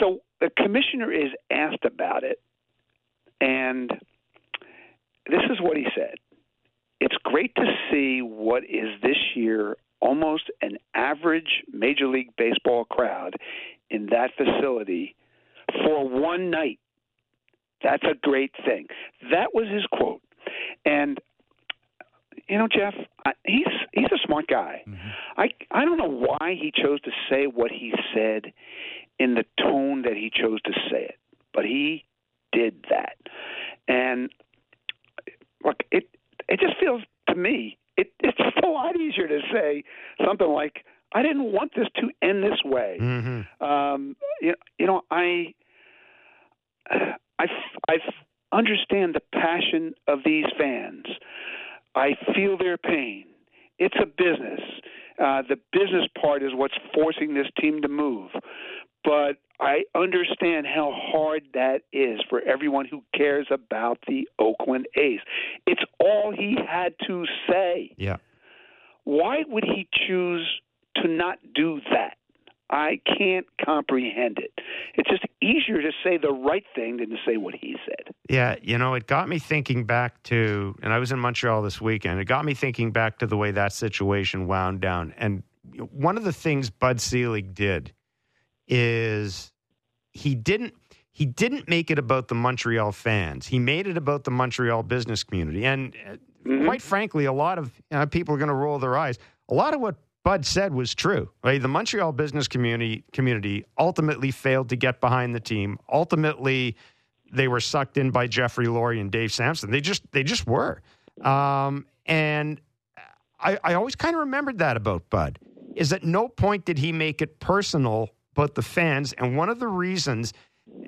so the commissioner is asked about it, and this is what he said. It's great to see what is this year almost an average Major League Baseball crowd in that facility for one night. That's a great thing. That was his quote. And you know, Jeff, I, he's he's a smart guy. Mm-hmm. I I don't know why he chose to say what he said in the tone that he chose to say it, but he did that. And look, it it just feels to me it, it's just a lot easier to say something like, "I didn't want this to end this way." Mm-hmm. Um, you, you know, I, I, I understand the passion of these fans. I feel their pain. It's a business. Uh, the business part is what's forcing this team to move. But I understand how hard that is for everyone who cares about the Oakland A's. It's all he had to say. Yeah. Why would he choose to not do that? I can't comprehend it. It's just easier to say the right thing than to say what he said. Yeah, you know, it got me thinking back to, and I was in Montreal this weekend. It got me thinking back to the way that situation wound down. And one of the things Bud Selig did is he didn't he didn't make it about the Montreal fans. He made it about the Montreal business community. And uh, quite frankly, a lot of you know, people are going to roll their eyes. A lot of what Bud said was true. Right? The Montreal business community community ultimately failed to get behind the team. Ultimately, they were sucked in by Jeffrey Loria and Dave Samson. They just they just were. Um, and I, I always kind of remembered that about Bud. Is at no point did he make it personal but the fans. And one of the reasons,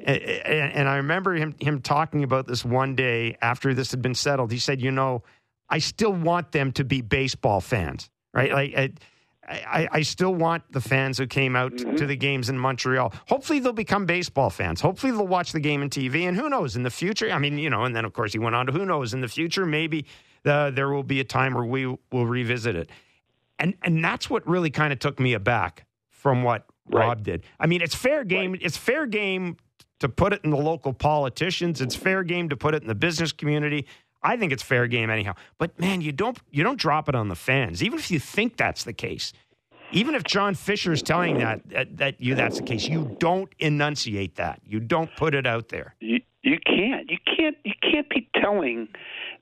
and, I remember him him talking about this one day after this had been settled. He said, "You know, I still want them to be baseball fans, right? Like." I, I, I still want the fans who came out to the games in Montreal. Hopefully, they'll become baseball fans. Hopefully, they'll watch the game on TV. And who knows in the future? I mean, you know, and then of course he went on to who knows in the future, maybe uh, there will be a time where we will revisit it. And and that's what really kind of took me aback from what Rob did. I mean, it's fair game. It's fair game to put it in the local politicians. It's fair game to put it in the business community. I think it's fair game anyhow. But man, you don't you don't drop it on the fans, even if you think that's the case. Even if John Fisher is telling that, that that you that's the case, you don't enunciate that. You don't put it out there. You you can't you can't you can't be telling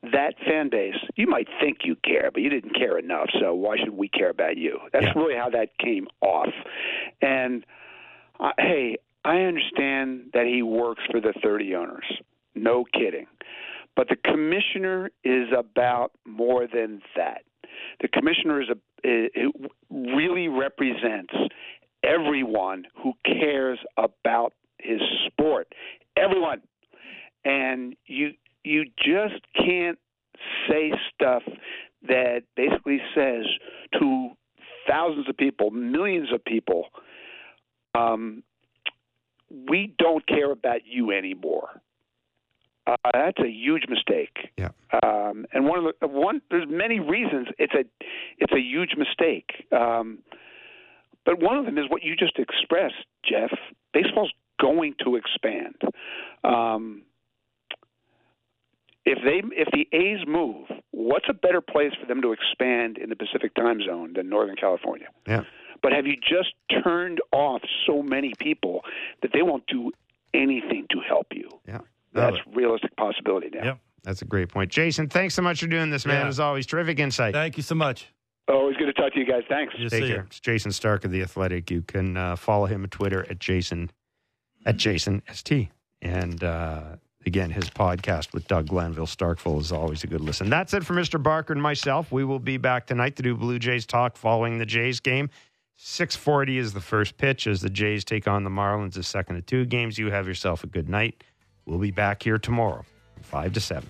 that fan base you might think you care, but you didn't care enough. So why should we care about you? That's Yeah. really how that came off. And uh, hey, I understand that he works for the 30 owners. No kidding. But the commissioner is about more than that. The commissioner is a it really represents everyone who cares about his sport. Everyone. And you you just can't say stuff that basically says to thousands of people, millions of people, um, we don't care about you anymore. Uh, that's a huge mistake. Yeah. Um, and one of the one there's many reasons it's a it's a huge mistake. Um, but one of them is what you just expressed, Jeff. Baseball's going to expand. Um, if they if the A's move, what's a better place for them to expand in the Pacific time zone than Northern California? Yeah. But have you just turned off so many people that they won't do anything to help you? Yeah. That's realistic possibility now. Yep. That's a great point. Jayson, thanks so much for doing this, man. Yeah. As always, terrific insight. Thank you so much. Always good to talk to you guys. Thanks. You Take see care. ya. It's Jayson Stark of the Athletic. You can uh, follow him on Twitter at Jayson at Jayson St. And uh, again, his podcast with Doug Glanville Starkville is always a good listen. That's it for Mr. Barker and myself. We will be back tonight to do Blue Jays talk following the Jays game. 640 is the first pitch as the Jays take on the Marlins, the second of two games. You have yourself a good night. We'll be back here tomorrow, 5 to 7.